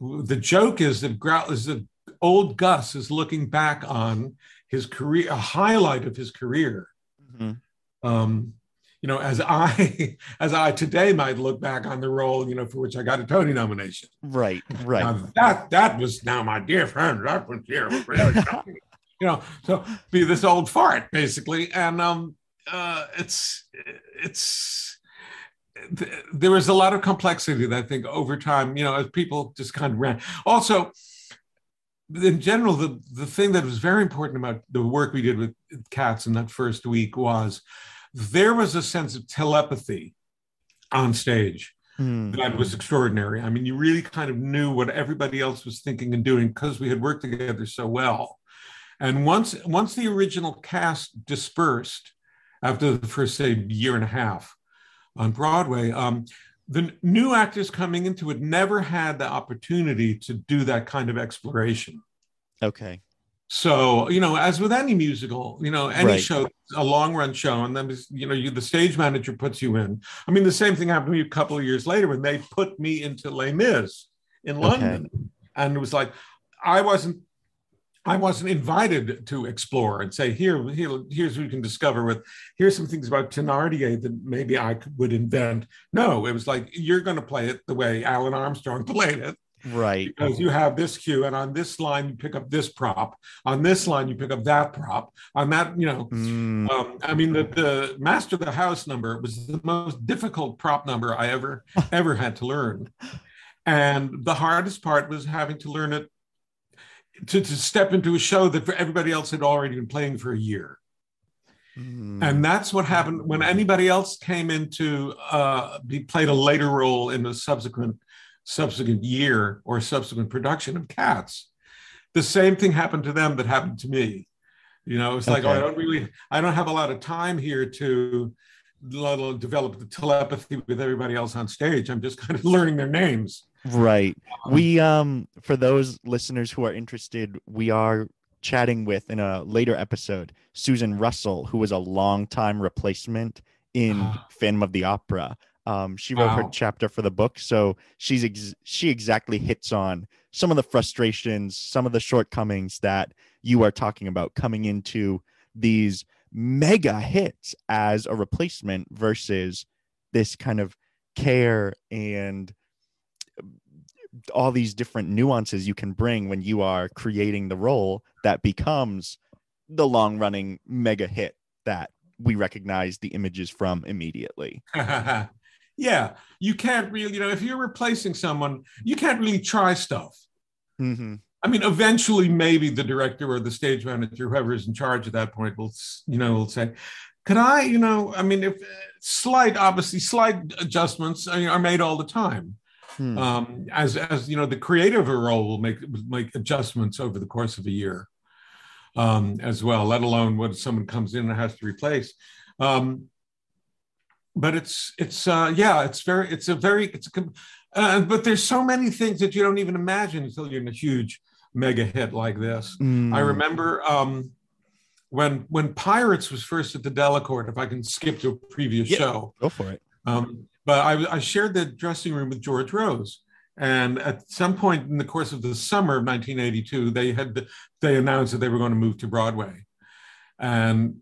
the joke is that growl is that old gus is looking back on his career a highlight of his career Mhm. um you know as i [LAUGHS] as i today might look back on the role you know for which i got a tony nomination Right. Right. now that that was now my dear friend. That was here, [LAUGHS] you know. So be this old fart basically, and um, uh, it's it's th- there was a lot of complexity that I think over time, you know, as people just kind of ran. Also, in general, the the thing that was very important about the work we did with cats in that first week was there was a sense of telepathy on stage Mm. that was extraordinary. I mean, you really kind of knew what everybody else was thinking and doing because we had worked together so well. And once once the original cast dispersed after the first say year and a half on Broadway, um, the new actors coming into it never had the opportunity to do that kind of exploration. Okay. So, you know, as with any musical, you know, any Right. show, a long run show, and then, you know, you, the stage manager puts you in. I mean, the same thing happened to me a couple of years later when they put me into Les Mis in Okay. London. And it was like, I wasn't. I wasn't invited to explore and say, here, here, here's what you can discover with, here's some things about Thenardier that maybe I could, would invent. No, it was like, you're going to play it the way Alun Armstrong [LAUGHS] played it Right. because you have this cue and on this line you pick up this prop on this line you pick up that prop on that you know Mm. um, i mean the, the master of the house number was the most difficult prop number i ever [LAUGHS] ever had to learn and the hardest part was having to learn it to, to step into a show that for everybody else had already been playing for a year Mm. and that's what happened when anybody else came into uh, be played a later role in a subsequent subsequent year or subsequent production of Cats. the same thing happened to them that happened to me. You know, it's like, oh, I don't really, I don't have a lot of time here to develop the telepathy with everybody else on stage. I'm just kind of [LAUGHS] learning their names. Right. We um for those listeners who are interested, we are chatting with in a later episode Susan Russell, who was a long time replacement in. [GASPS] Phantom of the Opera. Um, she wrote her chapter for the book, so she's ex- she exactly hits on some of the frustrations, some of the shortcomings that you are talking about coming into these mega hits as a replacement versus this kind of care and all these different nuances you can bring when you are creating the role that becomes the long running mega hit that we recognize the images from immediately. [LAUGHS] yeah, you can't really, you know, if you're replacing someone, you can't really try stuff. Mm-hmm. I mean, eventually, maybe the director or the stage manager, whoever is in charge at that point, will, you know, will say, "Could I, you know, I mean, if slight, obviously, slight adjustments uh, are made all the time." Hmm. um, as as you know, the creator of a role will make make adjustments over the course of a year, um, as well. Let alone when someone comes in and has to replace. Um, but it's it's uh, yeah, it's very it's a very it's a uh, but there's so many things that you don't even imagine until you're in a huge mega hit like this. Mm. I remember um, when when Pirates was first at the Delacorte. If I can skip to a previous Yeah. show, Go for it. um, but I, I shared the dressing room with George Rose, and at some point in the course of the summer of 1982, they had they announced that they were going to move to Broadway, and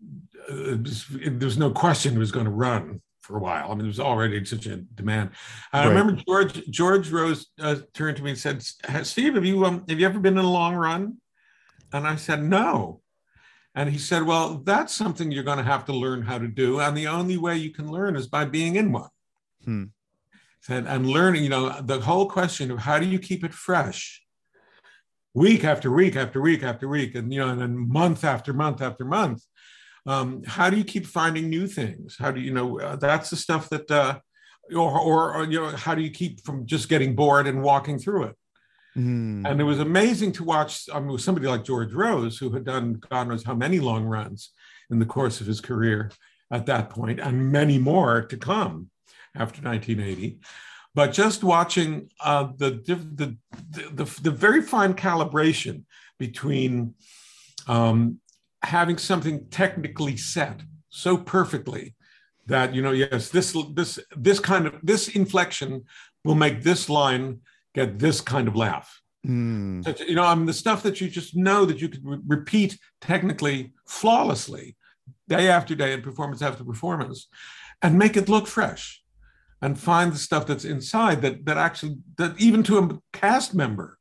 uh, was- it- there was no question it was going to run for a while. I mean, it was already such a demand. And I Right. remember George George Rose uh, turned to me and said, "Steve, have you um, have you ever been in a long run?" And I said, "No." And he said, Well, that's something you're going to have to learn how to do. And the only way you can learn is by being in one. Hmm. Said, and learning, you know, the whole question of how do you keep it fresh week after week after week after week, and, you know, and then month after month after month. Um, how do you keep finding new things? How do you know uh, that's the stuff that, uh, or, or, or, you know, how do you keep from just getting bored and walking through it? Mm. And it was amazing to watch I mean, with somebody like George Rose, who had done God knows how many long runs in the course of his career at that point, and many more to come after 1980. But just watching uh, the, the, the, the, the very fine calibration between um, having something technically set so perfectly that you know yes this this this kind of this inflection will make this line get this kind of laugh Mm. such, you know, I mean, the stuff that you just know that you could re- repeat technically flawlessly day after day and performance after performance and make it look fresh and find the stuff that's inside that, that actually, that even to a cast member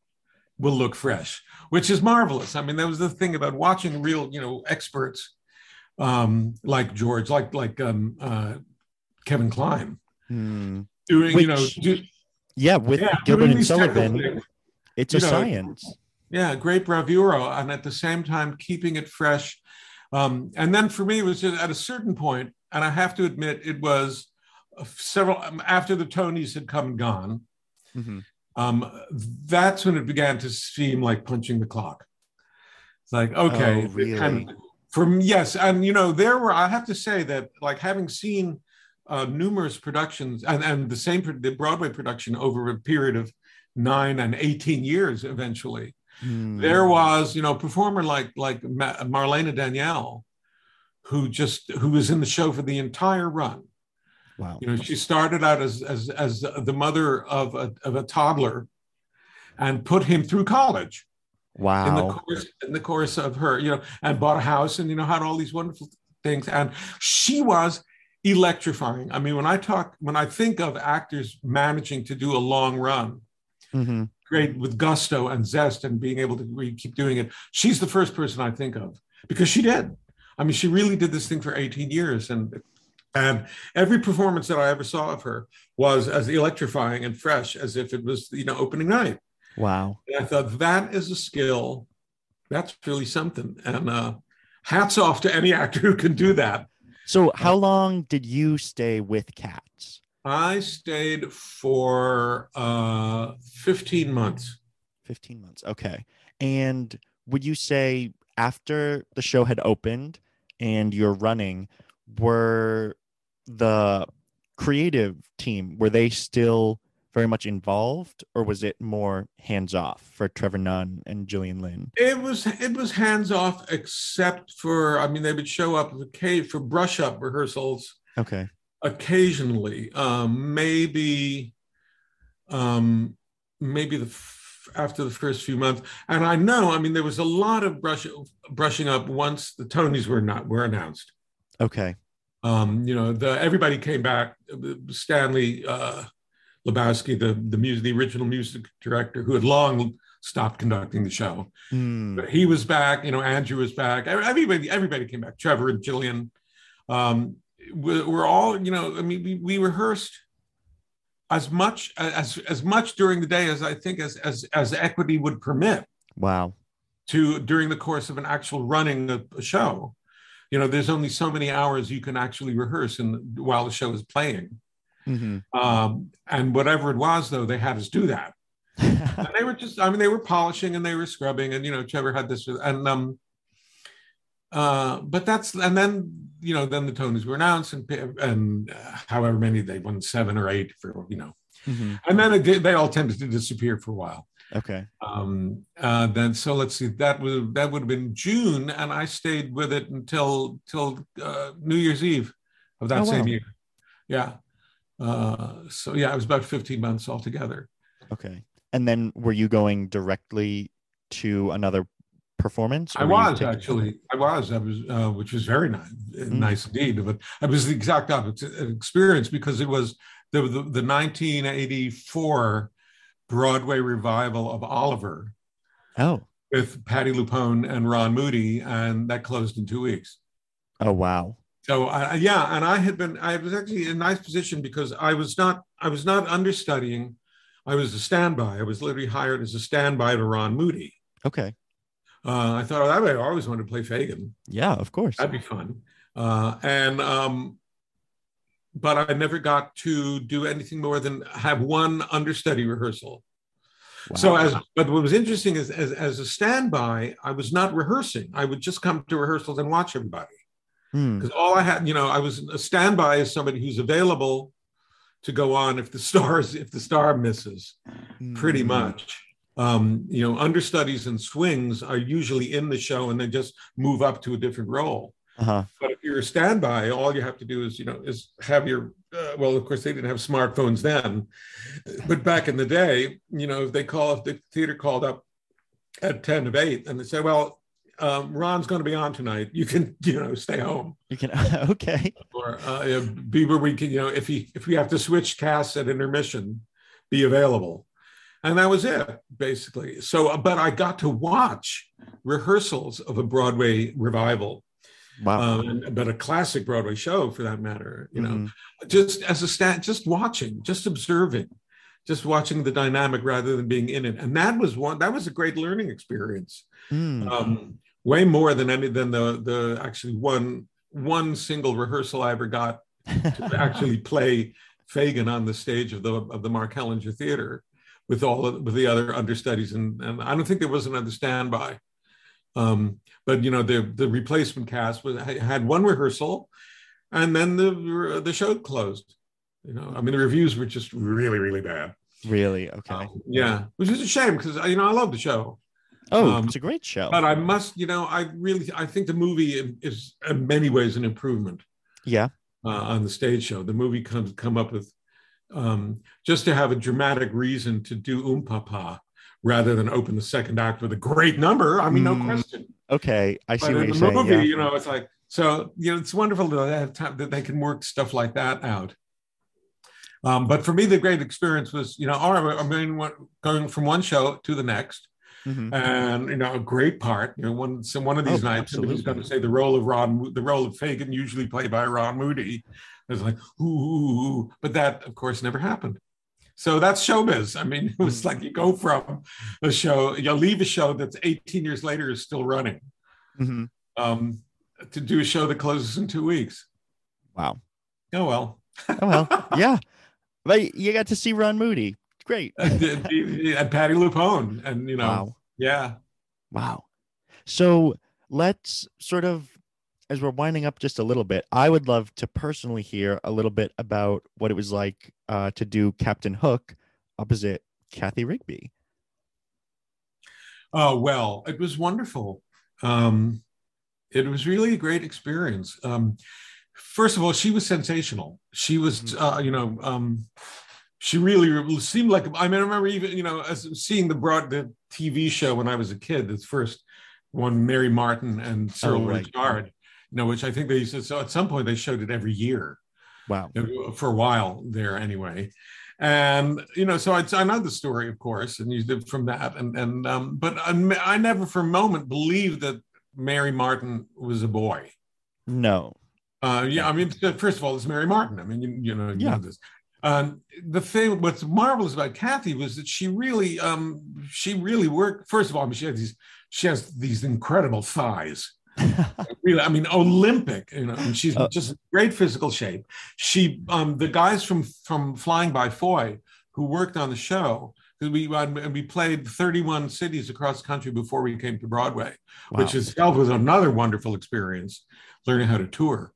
will look fresh, which is marvelous. I mean, that was the thing about watching real, you know, experts um, like George, like, like um, uh, Kevin Kline Mm. doing, you know, do, Yeah, with yeah, Gilbert and Sullivan, it's a know, science. Yeah, great bravura, and at the same time keeping it fresh. Um, and then for me, it was just at a certain point, and I have to admit, it was uh, several um, after the Tonys had come and gone. Mhm. Um, that's when it began to seem like punching the clock. It's like okay, Oh, really? of- from yes, and you know there were. I have to say that like having seen uh, numerous productions and and the same the Broadway production over a period of nine and eighteen years, eventually Mm. there was you know a performer like like Marlene Danielle who just who was in the show for the entire run wow. you know she started out as as as the mother of a, of a toddler and put him through college Wow. in the course in the course of her you know and bought a house and you know had all these wonderful things and she was electrifying i mean when i talk when i think of actors managing to do a long run hmm great with gusto and zest and being able to keep doing it. She's the first person I think of because she did. I mean, she really did this thing for 18 years, and and every performance that I ever saw of her was as electrifying and fresh as if it was you know opening night. Wow. And I thought that is a skill. That's really something. And uh, hats off to any actor who can do that. So, how long did you stay with cats? I stayed for uh, 15 months. 15 months. Okay. And would you say after the show had opened and you're running, were the creative team, were they still very much involved or was it more hands off for Trevor Nunn and Gillian Lynne? It was it was hands off, except for I mean they would show up for brush up rehearsals Okay. occasionally. Um, maybe, um, maybe the f- after the first few months, and I know I mean there was a lot of brush brushing up once the Tonys were not were announced. Okay. Um, you know, the everybody came back. Stanley uh, Lebowsky, the the music, the original music director, who had long stopped conducting the show, Hmm. but he was back. You know, Andrew was back. Everybody, everybody came back. Trevor and Gillian. Um, we- we're all, you know, I mean, we, we rehearsed as much as as much during the day as I think as as as equity would permit Wow. to during the course of an actual running of a show. You know, there's only so many hours you can actually rehearse in, while the show is playing. hmm Um, and whatever it was, though, they had us do that. [LAUGHS] And they were just, I mean, they were polishing and they were scrubbing, and you know, Trevor had this, and um, uh, but that's, and then you know, then the Tonys were announced, and and uh, however many they won, seven or eight for you know, hmm and then it, they all tended to disappear for a while. Okay. Um, uh, then so let's see, that would that would have been June, and I stayed with it until till uh, New Year's Eve of that Oh, same wow. year. Yeah. Uh, so yeah, it was about 15 months altogether. Okay. And then were you going directly to another performance? I or were you was taking- actually, I was, I was, uh, which was very nice, Mm. nice indeed. But it was the exact opposite experience because it was the, the, the 1984 Broadway revival of Oliver Oh. with Patti LuPone and Ron Moody, and that closed in two weeks. Oh wow. So I, yeah, and I had been, I was actually in a nice position because I was not, I was not understudying. I was a standby. I was literally hired as a standby to Ron Moody. Okay. Uh, I thought, oh, I always wanted to play Fagin. Yeah, of course. That'd be fun. Uh, and um, but I never got to do anything more than have one understudy rehearsal. So as but what was interesting is as, as a standby, I was not rehearsing. I would just come to rehearsals and watch everybody Hmm. because all I had, you know, I was a standby as somebody who's available to go on if the [LAUGHS] stars if the star misses pretty Hmm. much. Um, you know, understudies and swings are usually in the show and they just move up to a different role. Uh-huh. But if you're a standby, all you have to do is, you know, is have your. Uh, well, of course, they didn't have smartphones then, but back in the day, you know, if they call if the theater called up at ten of eight and they say, "Well, um, Ron's going to be on tonight. You can, [LAUGHS] you know, stay home." You can [LAUGHS] okay. or uh, where we can, you know, if he if we have to switch casts at intermission, be available, and that was it basically. So, but I got to watch rehearsals of a Broadway revival, Wow. um, but a classic Broadway show for that matter. You know, Mhm. just as a stat, just watching, just observing, just watching the dynamic rather than being in it, and that was one that was a great learning experience Hmm. um, way more than any than the the actually one one single rehearsal I ever got to [LAUGHS] actually play Fagin on the stage of the of the Mark Hellinger Theater with all of, with the other understudies and and I don't think there was another standby. Um, but you know the the replacement cast was had one rehearsal, and then the the show closed. You know, I mean the reviews were just really really bad. really? Okay. Um, yeah, which is a shame because you know I love the show. oh, um, it's a great show. But I must, you know, I really, I think the movie is in many ways an improvement yeah. uh, on the stage show. The movie comes come up with um, just to have a dramatic reason to do Um Papa rather than open the second act with a great number. I mean, no Mm, question. Okay. I see But what in you're the saying. movie, yeah. you know, it's like so. You know, it's wonderful that they have time that they can work stuff like that out. Um, but for me, the great experience was, you know, all right, I mean, going from one show to the next, Mhm. and you know a great part. You know, one so one of these Oh, nights somebody's absolutely. going to say the role of Ron, the role of Fagin, usually played by Ron Moody. It's like ooh, ooh, ooh. but that of course never happened. So that's showbiz. I mean, [LAUGHS] it was Mm. like you go from a show, you leave a show that's 18 years later is still running, Mhm. um, to do a show that closes in two weeks. Wow. Oh well. Oh well. [LAUGHS] yeah. But you got to see Ron Moody. great. and, and Patti LuPone, and you know, Wow. yeah. Wow. So let's sort of, as we're winding up just a little bit, I would love to personally hear a little bit about what it was like uh, to do Captain Hook opposite Cathy Rigby. Oh well, it was wonderful. Um, it was really a great experience. Um, first of all, she was sensational. She was, uh, you know, um, she really seemed like. I mean, I remember even, you know, as seeing the broad the TV show when I was a kid. This first one, Mary Martin and Cyril right. Ritchard. You know, which I think they used to. So at some point they showed it every year Wow. for a while there anyway and you know so I, I know the story of course and you did from that and and um but I, I never for a moment believed that mary martin was a boy No. uh yeah i mean first of all it's mary martin i mean you, you know you Yeah. know this um the thing what's marvelous about cathy was that she really um she really worked first of all I mean, she has these she has these incredible thighs really i mean olympic you know and she's Uh, just great physical shape. She um the guys from from flying by foy who worked on the show we uh, we played 31 cities across the country before we came to broadway which itself was another wonderful experience learning how to tour.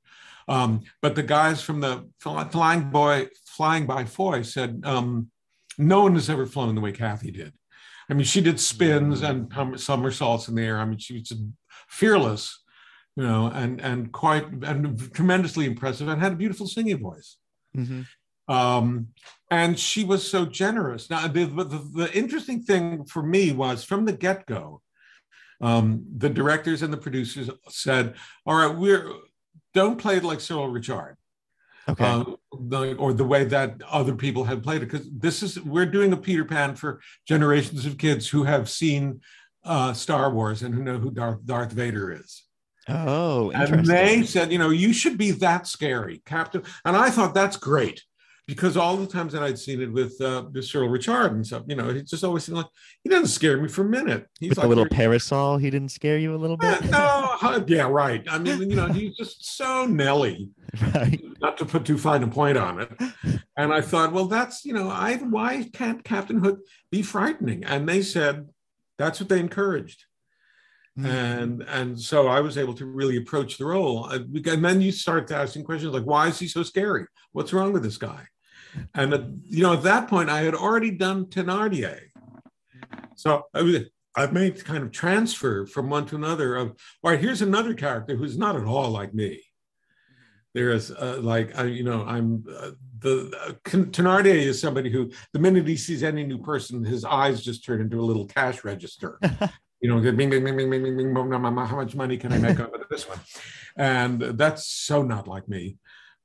Um, but the guys from the flying boy flying by foy said um, no one has ever flown the way cathy did. I mean she did spins and somersaults in the air. I mean she was fearless you know and and quite and tremendously impressive and had a beautiful singing voice Mhm. um, and she was so generous. Now, the, the, the interesting thing for me was from the get go, um, the directors and the producers said, "All right, we're don't play it like Cyril Ritchard, Okay. uh, the, or the way that other people have played it, because this is we're doing a Peter Pan for generations of kids who have seen uh, Star Wars and who know who Darth, Darth Vader is." oh, And they said, you know, you should be that scary, Captain. And I thought that's great because all the times that I'd seen it with uh, with Cyril Ritchard and stuff, you know, it just always seemed like he doesn't scare me for a minute. He's With like the little parasol, he didn't scare you a little "Yeah, bit? no, yeah, right. I mean, you know, he's just so Nelly, [LAUGHS] right. not to put too fine a point on it. And I thought, well, that's you know, I why can't Captain Hook be frightening? And they said that's what they encouraged. Mm. and and so I was able to really approach the role. And then you start asking questions like, why is he so scary? What's wrong with this guy? And uh, you know, at that point, I had already done Thenardier, so I was, I've made kind of transfer from one to another. Of all right, here's another character who's not at all like me. There is uh, like I, you know, I'm uh, the uh, Thenardier is somebody who, the minute he sees any new person, his eyes just turn into a little cash register. [LAUGHS] you know, bing, bing, bing, bing, bing, bing, bing, how much money can I make out of this one? And that's so not like me.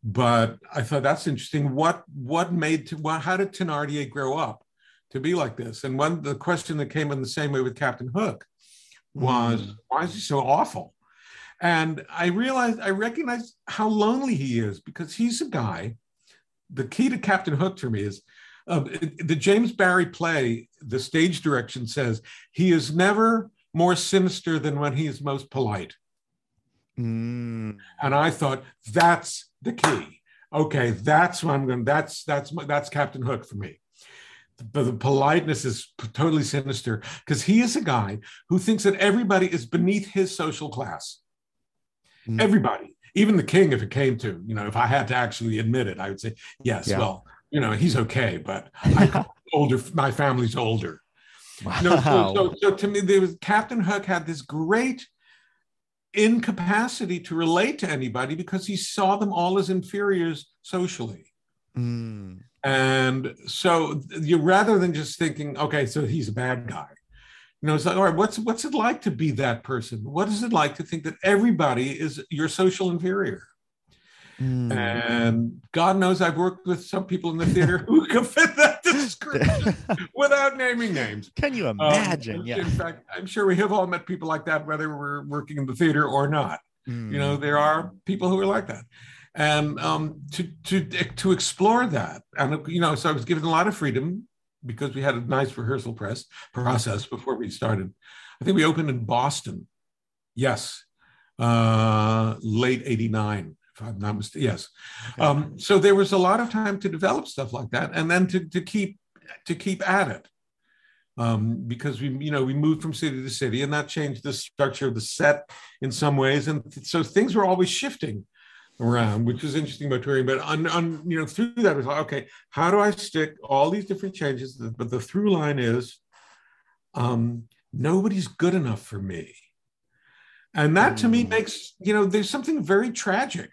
But I thought that's interesting. What what made what, how did Thenardier grow up to be like this? And one the question that came in the same way with Captain Hook was mm. why is he so awful? And I realized I recognized how lonely he is because he's a guy the key to Captain Hook for me is uh, the James Barrie play, the stage direction says he is never more sinister than when he is most polite. Mm. And I thought that's the key. Okay, that's what I'm going. That's that's that's Captain Hook for me. But the politeness is totally sinister because he is a guy who thinks that everybody is beneath his social class. Mm. Everybody, even the king, if it came to, you know, if I had to actually admit it, I would say, yes, Yeah. well, you know, he's okay, but I'm [LAUGHS] older, my family's older. Wow. No, so, so, so to me, there was Captain Hook had this great incapacity to relate to anybody because he saw them all as inferiors socially. Mm. And so you rather than just thinking, okay, so he's a bad guy, you know, it's like, all right, what's what's it like to be that person? What is it like to think that everybody is your social inferior? Mm. And God knows I've worked with some people in the theater [LAUGHS] who can fit that description [LAUGHS] without naming names. Can you Um, imagine? in fact, I'm sure we have all met people like that, whether we're working in the theater or not. Mm. You know, there are people who are like that, and um, to to to explore that, and you know, so I was given a lot of freedom because we had a nice rehearsal press process before we started. I think we opened in Boston. Yes, uh, late '89, if I'm not mistaken. Yes. Um, so there was a lot of time to develop stuff like that, and then to to keep to keep at it um, because we you know we moved from city to city and that changed the structure of the set in some ways and so things were always shifting around which was interesting about touring but on, on you know through that was like okay how do i stick all these different changes? But the through line is um, nobody's good enough for me. And that to me Mm. makes you know there's something very tragic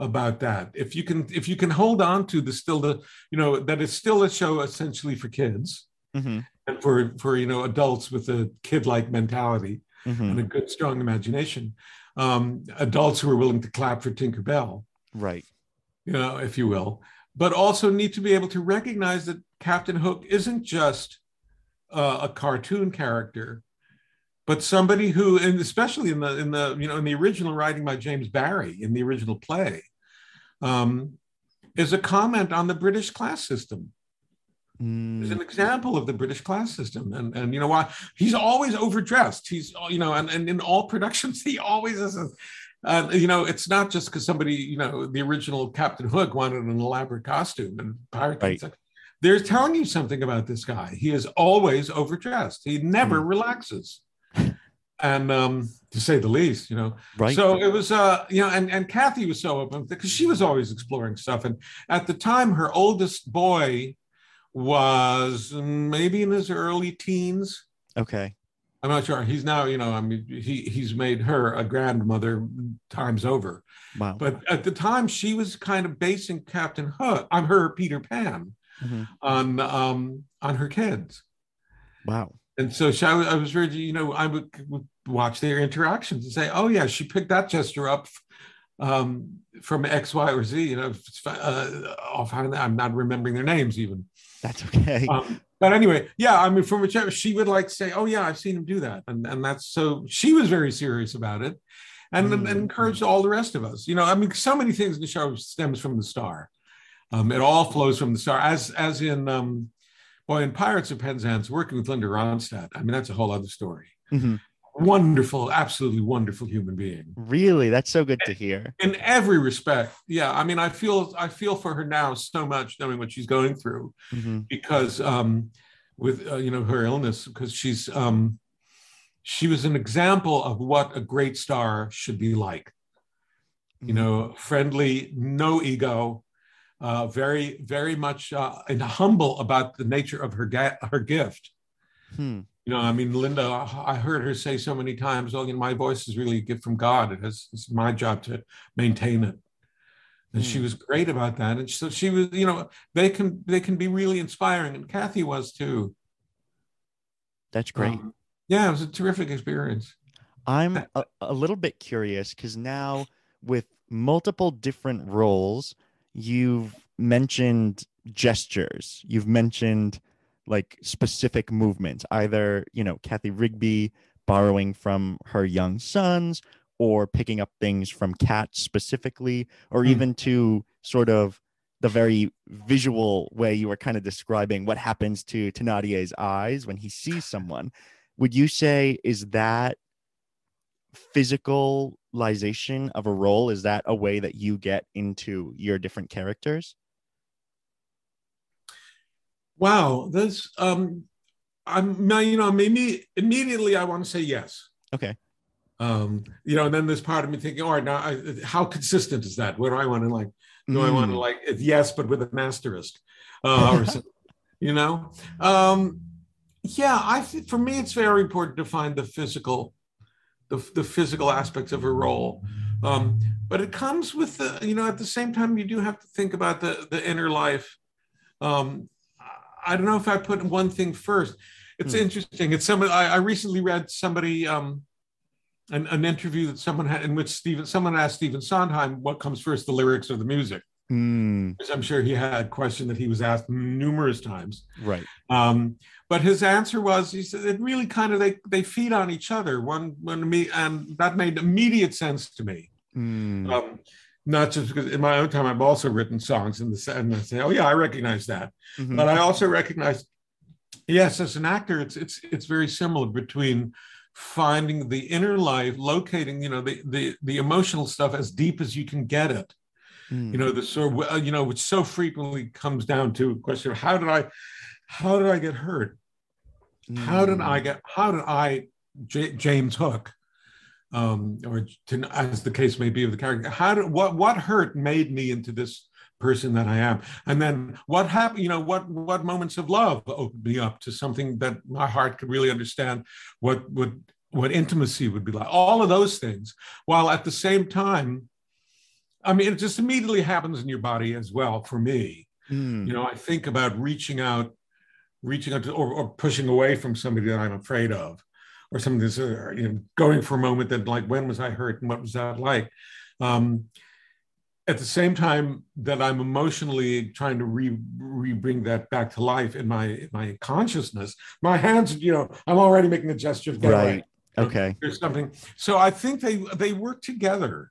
about that. If you can if you can hold on to the still the you know that it's still a show essentially for kids hmm and for for you know adults with a kid-like mentality hmm and a good strong imagination um adults who are willing to clap for tinker bell. Right. you know if you will. But also need to be able to recognize that captain hook isn't just uh, a cartoon character but somebody who and especially in the in the you know in the original writing by james barrie in the original play um is a comment on the british class system is Mm, an example of the British class system. And, and you know why he's always overdressed. He's, you know, and, and in all [LAUGHS] productions, he always is. a- Uh, you know, it's not just because somebody, you know, the original Captain Hook wanted an elaborate costume and pirate. Right. They're telling you something about this guy. He is always overdressed. He never relaxes. And um, to say the least, you know, right. so it was, uh, you know, and, and Cathy was so open because she was always exploring stuff. And at the time, her oldest boy was maybe in his early teens. okay. I'm not sure. He's now, you know, I mean, he he's made her a grandmother times over. Wow. But at the time, she was kind of basing Captain Hook on her Peter Pan Mhm. on um, on her kids. Wow. And so she, I was I was very, you know, I would, would watch their interactions and say, oh yeah, she picked that gesture up um, from X, Y, or Z. You know, uh, offhand, I'm not remembering their names even. That's okay. Um, but anyway, yeah, I mean, from whichever she would like say, oh yeah, I've seen him do that, and and that's so she was very serious about it, and, and Mm. encouraged all the rest of us. You know, I mean, so many things in the show stems from the star. Um, it all flows from the star, as as in um, boy in Pirates of Penzance, working with Linda Ronstadt. I mean, that's a whole other story. Mhm. Wonderful, absolutely wonderful human being Really? That's so good to hear. in every respect. Yeah, I mean, I feel I feel for her now so much, knowing what she's going through Mhm. because um, with uh, you know her illness, because she's um, she was an example of what a great star should be like. You know, friendly, no ego, uh, very very much uh, and humble about the nature of her ga- her gift. Hmm. You know, I mean, Linda, I heard her say so many times, "Oh, you know, my voice is really a gift from God. It has it's my job to maintain it." And she Hmm. was great about that. And so she was, you know, they can they can be really inspiring, and Cathy was too. That's great. Um, yeah, it was a terrific experience. I'm a, a little bit curious because now with multiple different roles, you've mentioned gestures, you've mentioned like specific movements, either, you know, Cathy Rigby borrowing from her young sons or picking up things from cats specifically, or Hmm. even to sort of the very visual way you were kind of describing what happens to Thenardier's eyes when he sees someone. Would you say is that physicalization of a role is that a way that you get into your different characters Wow, this um, I'm now you know maybe immediately I want to say yes. okay Um, you know, and then there's part of me thinking, all right, now I, how consistent is that? Where do I want to like? Do I want to Mm, like yes, but with an asterisk, uh, or something, [LAUGHS] you know? Um, yeah, I think for me it's very important to find the physical, the the physical aspects of a role. Um, but it comes with the, you know, at the same time you do have to think about the the inner life. Um, I don't know if I put one thing first. It's Hmm. interesting. It's somebody I, I recently read somebody um, an, an interview that someone had in which Stephen someone asked Stephen Sondheim what comes first, the lyrics or the music. mm, I'm sure he had a question that he was asked numerous times. right Um, but his answer was he said it really kind of they they feed on each other. One one me and that made immediate sense to me. Mm, Um, not just because in my own time I've also written songs in the and I say, oh yeah, I recognize that. mhm, But I also recognize, yes, as an actor, it's it's it's very similar between finding the inner life, locating, you know, the the the emotional stuff as deep as you can get it. mm, You know, the sort of, uh, you know, which so frequently comes down to a question of how did I, how did I get hurt? How did Mm. I get? How did I, J- James Hook, um, or to, as the case may be of the character, how did what what hurt made me into this person that I am? And then what happened? You know, what what moments of love opened me up to something that my heart could really understand? What would what intimacy would be like? All of those things, while at the same time, I mean, it just immediately happens in your body as well. For me, Mm. you know, I think about reaching out reaching out to or, or pushing away from somebody that I'm afraid of, or something that's uh, you know going for a moment that like when was I hurt and what was that like? Um, at the same time that I'm emotionally trying to re, re bring that back to life in my in my consciousness, my hands, you know, I'm already making a gesture. away. Right. Okay. There's something. So I think they they work together.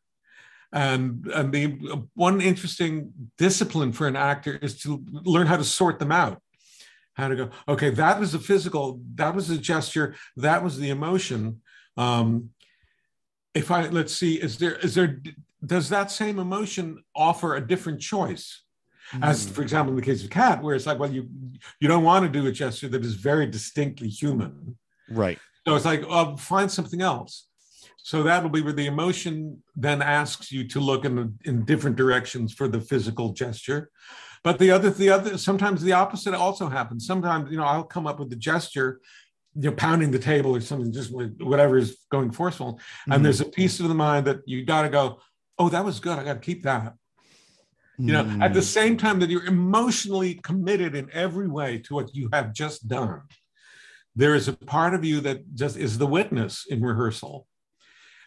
And and the one interesting discipline for an actor is to learn how to sort them out. How to go, okay, that was the physical, that was the gesture, that was the emotion. Um, if I let's see, is there is there does that same emotion offer a different choice? As Mm. for example, in the case of cat, where it's like, well, you you don't want to do a gesture that is very distinctly human. Right. So it's like, oh, find something else. So that'll be where the emotion then asks you to look in in different directions for the physical gesture. But the other, the other, sometimes the opposite also happens. Sometimes, you know, I'll come up with the gesture, you know, pounding the table or something, just whatever is going forceful. And there's a piece of the mind that you got to go, oh, that was good. I got to keep that. You know, at the Mm. same time that you're emotionally committed in every way to what you have just done, there is a part of you that just is the witness in rehearsal.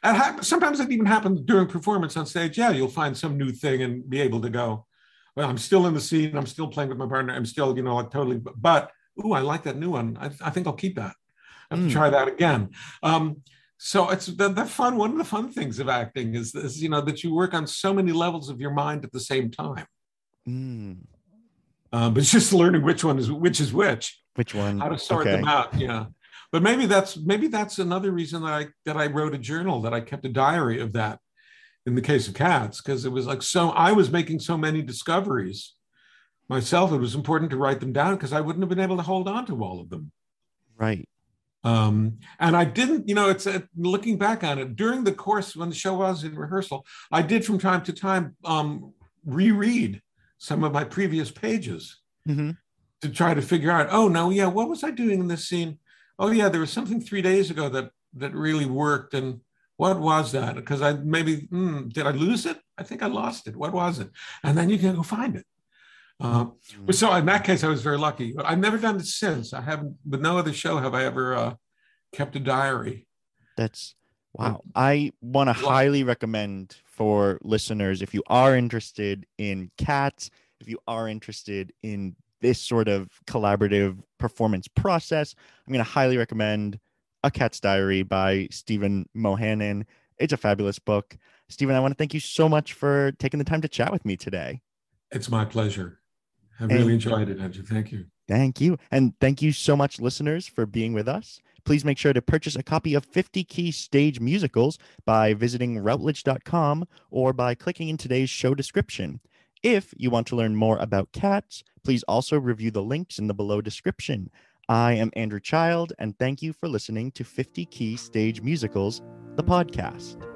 And sometimes it even happens during performance on stage. Yeah, you'll find some new thing and be able to go, well, I'm still in the scene. I'm still playing with my partner. I'm still, you know, like totally, but, ooh, I like that new one. I, I think I'll keep that. I have Mm. try that again. Um, so it's the, the fun. One of the fun things of acting is this, you know, that you work on so many levels of your mind at the same time. Mm. Um, but it's [LAUGHS] just learning which one is which is which, Which one? how to sort Okay. them out. Yeah. But maybe that's maybe that's another reason that I that I wrote a journal that I kept a diary of that in the case of cats because it was like so I was making so many discoveries myself. It was important to write them down because I wouldn't have been able to hold on to all of them. Right. Um, and I didn't, you know, it's uh, looking back on it during the course when the show was in rehearsal, I did from time to time um, reread some of my previous pages hmm to try to figure out, oh no, yeah, what was I doing in this scene? Oh yeah, there was something three days ago that that really worked, and what was that? Because I maybe hmm, did I lose it? I think I lost it. What was it? And then you can go find it. Uh, Mm. so in that case, I was very lucky. I've never done it since. I haven't. With no other show have I ever uh, kept a diary. That's wow. I want to highly recommend for listeners if you are interested in cats, if you are interested in this sort of collaborative performance process, I'm going to highly recommend A Cat's Diary by Stephen Mo Hanan. It's a fabulous book. Stephen, I want to thank you so much for taking the time to chat with me today. It's my pleasure. I And- really enjoyed it, Andrew. Thank you. Thank you. And thank you so much, listeners, for being with us. Please make sure to purchase a copy of 50 Key Stage Musicals by visiting routledge.com or by clicking in today's show description. If you want to learn more about cats, please also review the links in the below description. I am Andrew Child, and thank you for listening to 50 Key Stage Musicals, the podcast.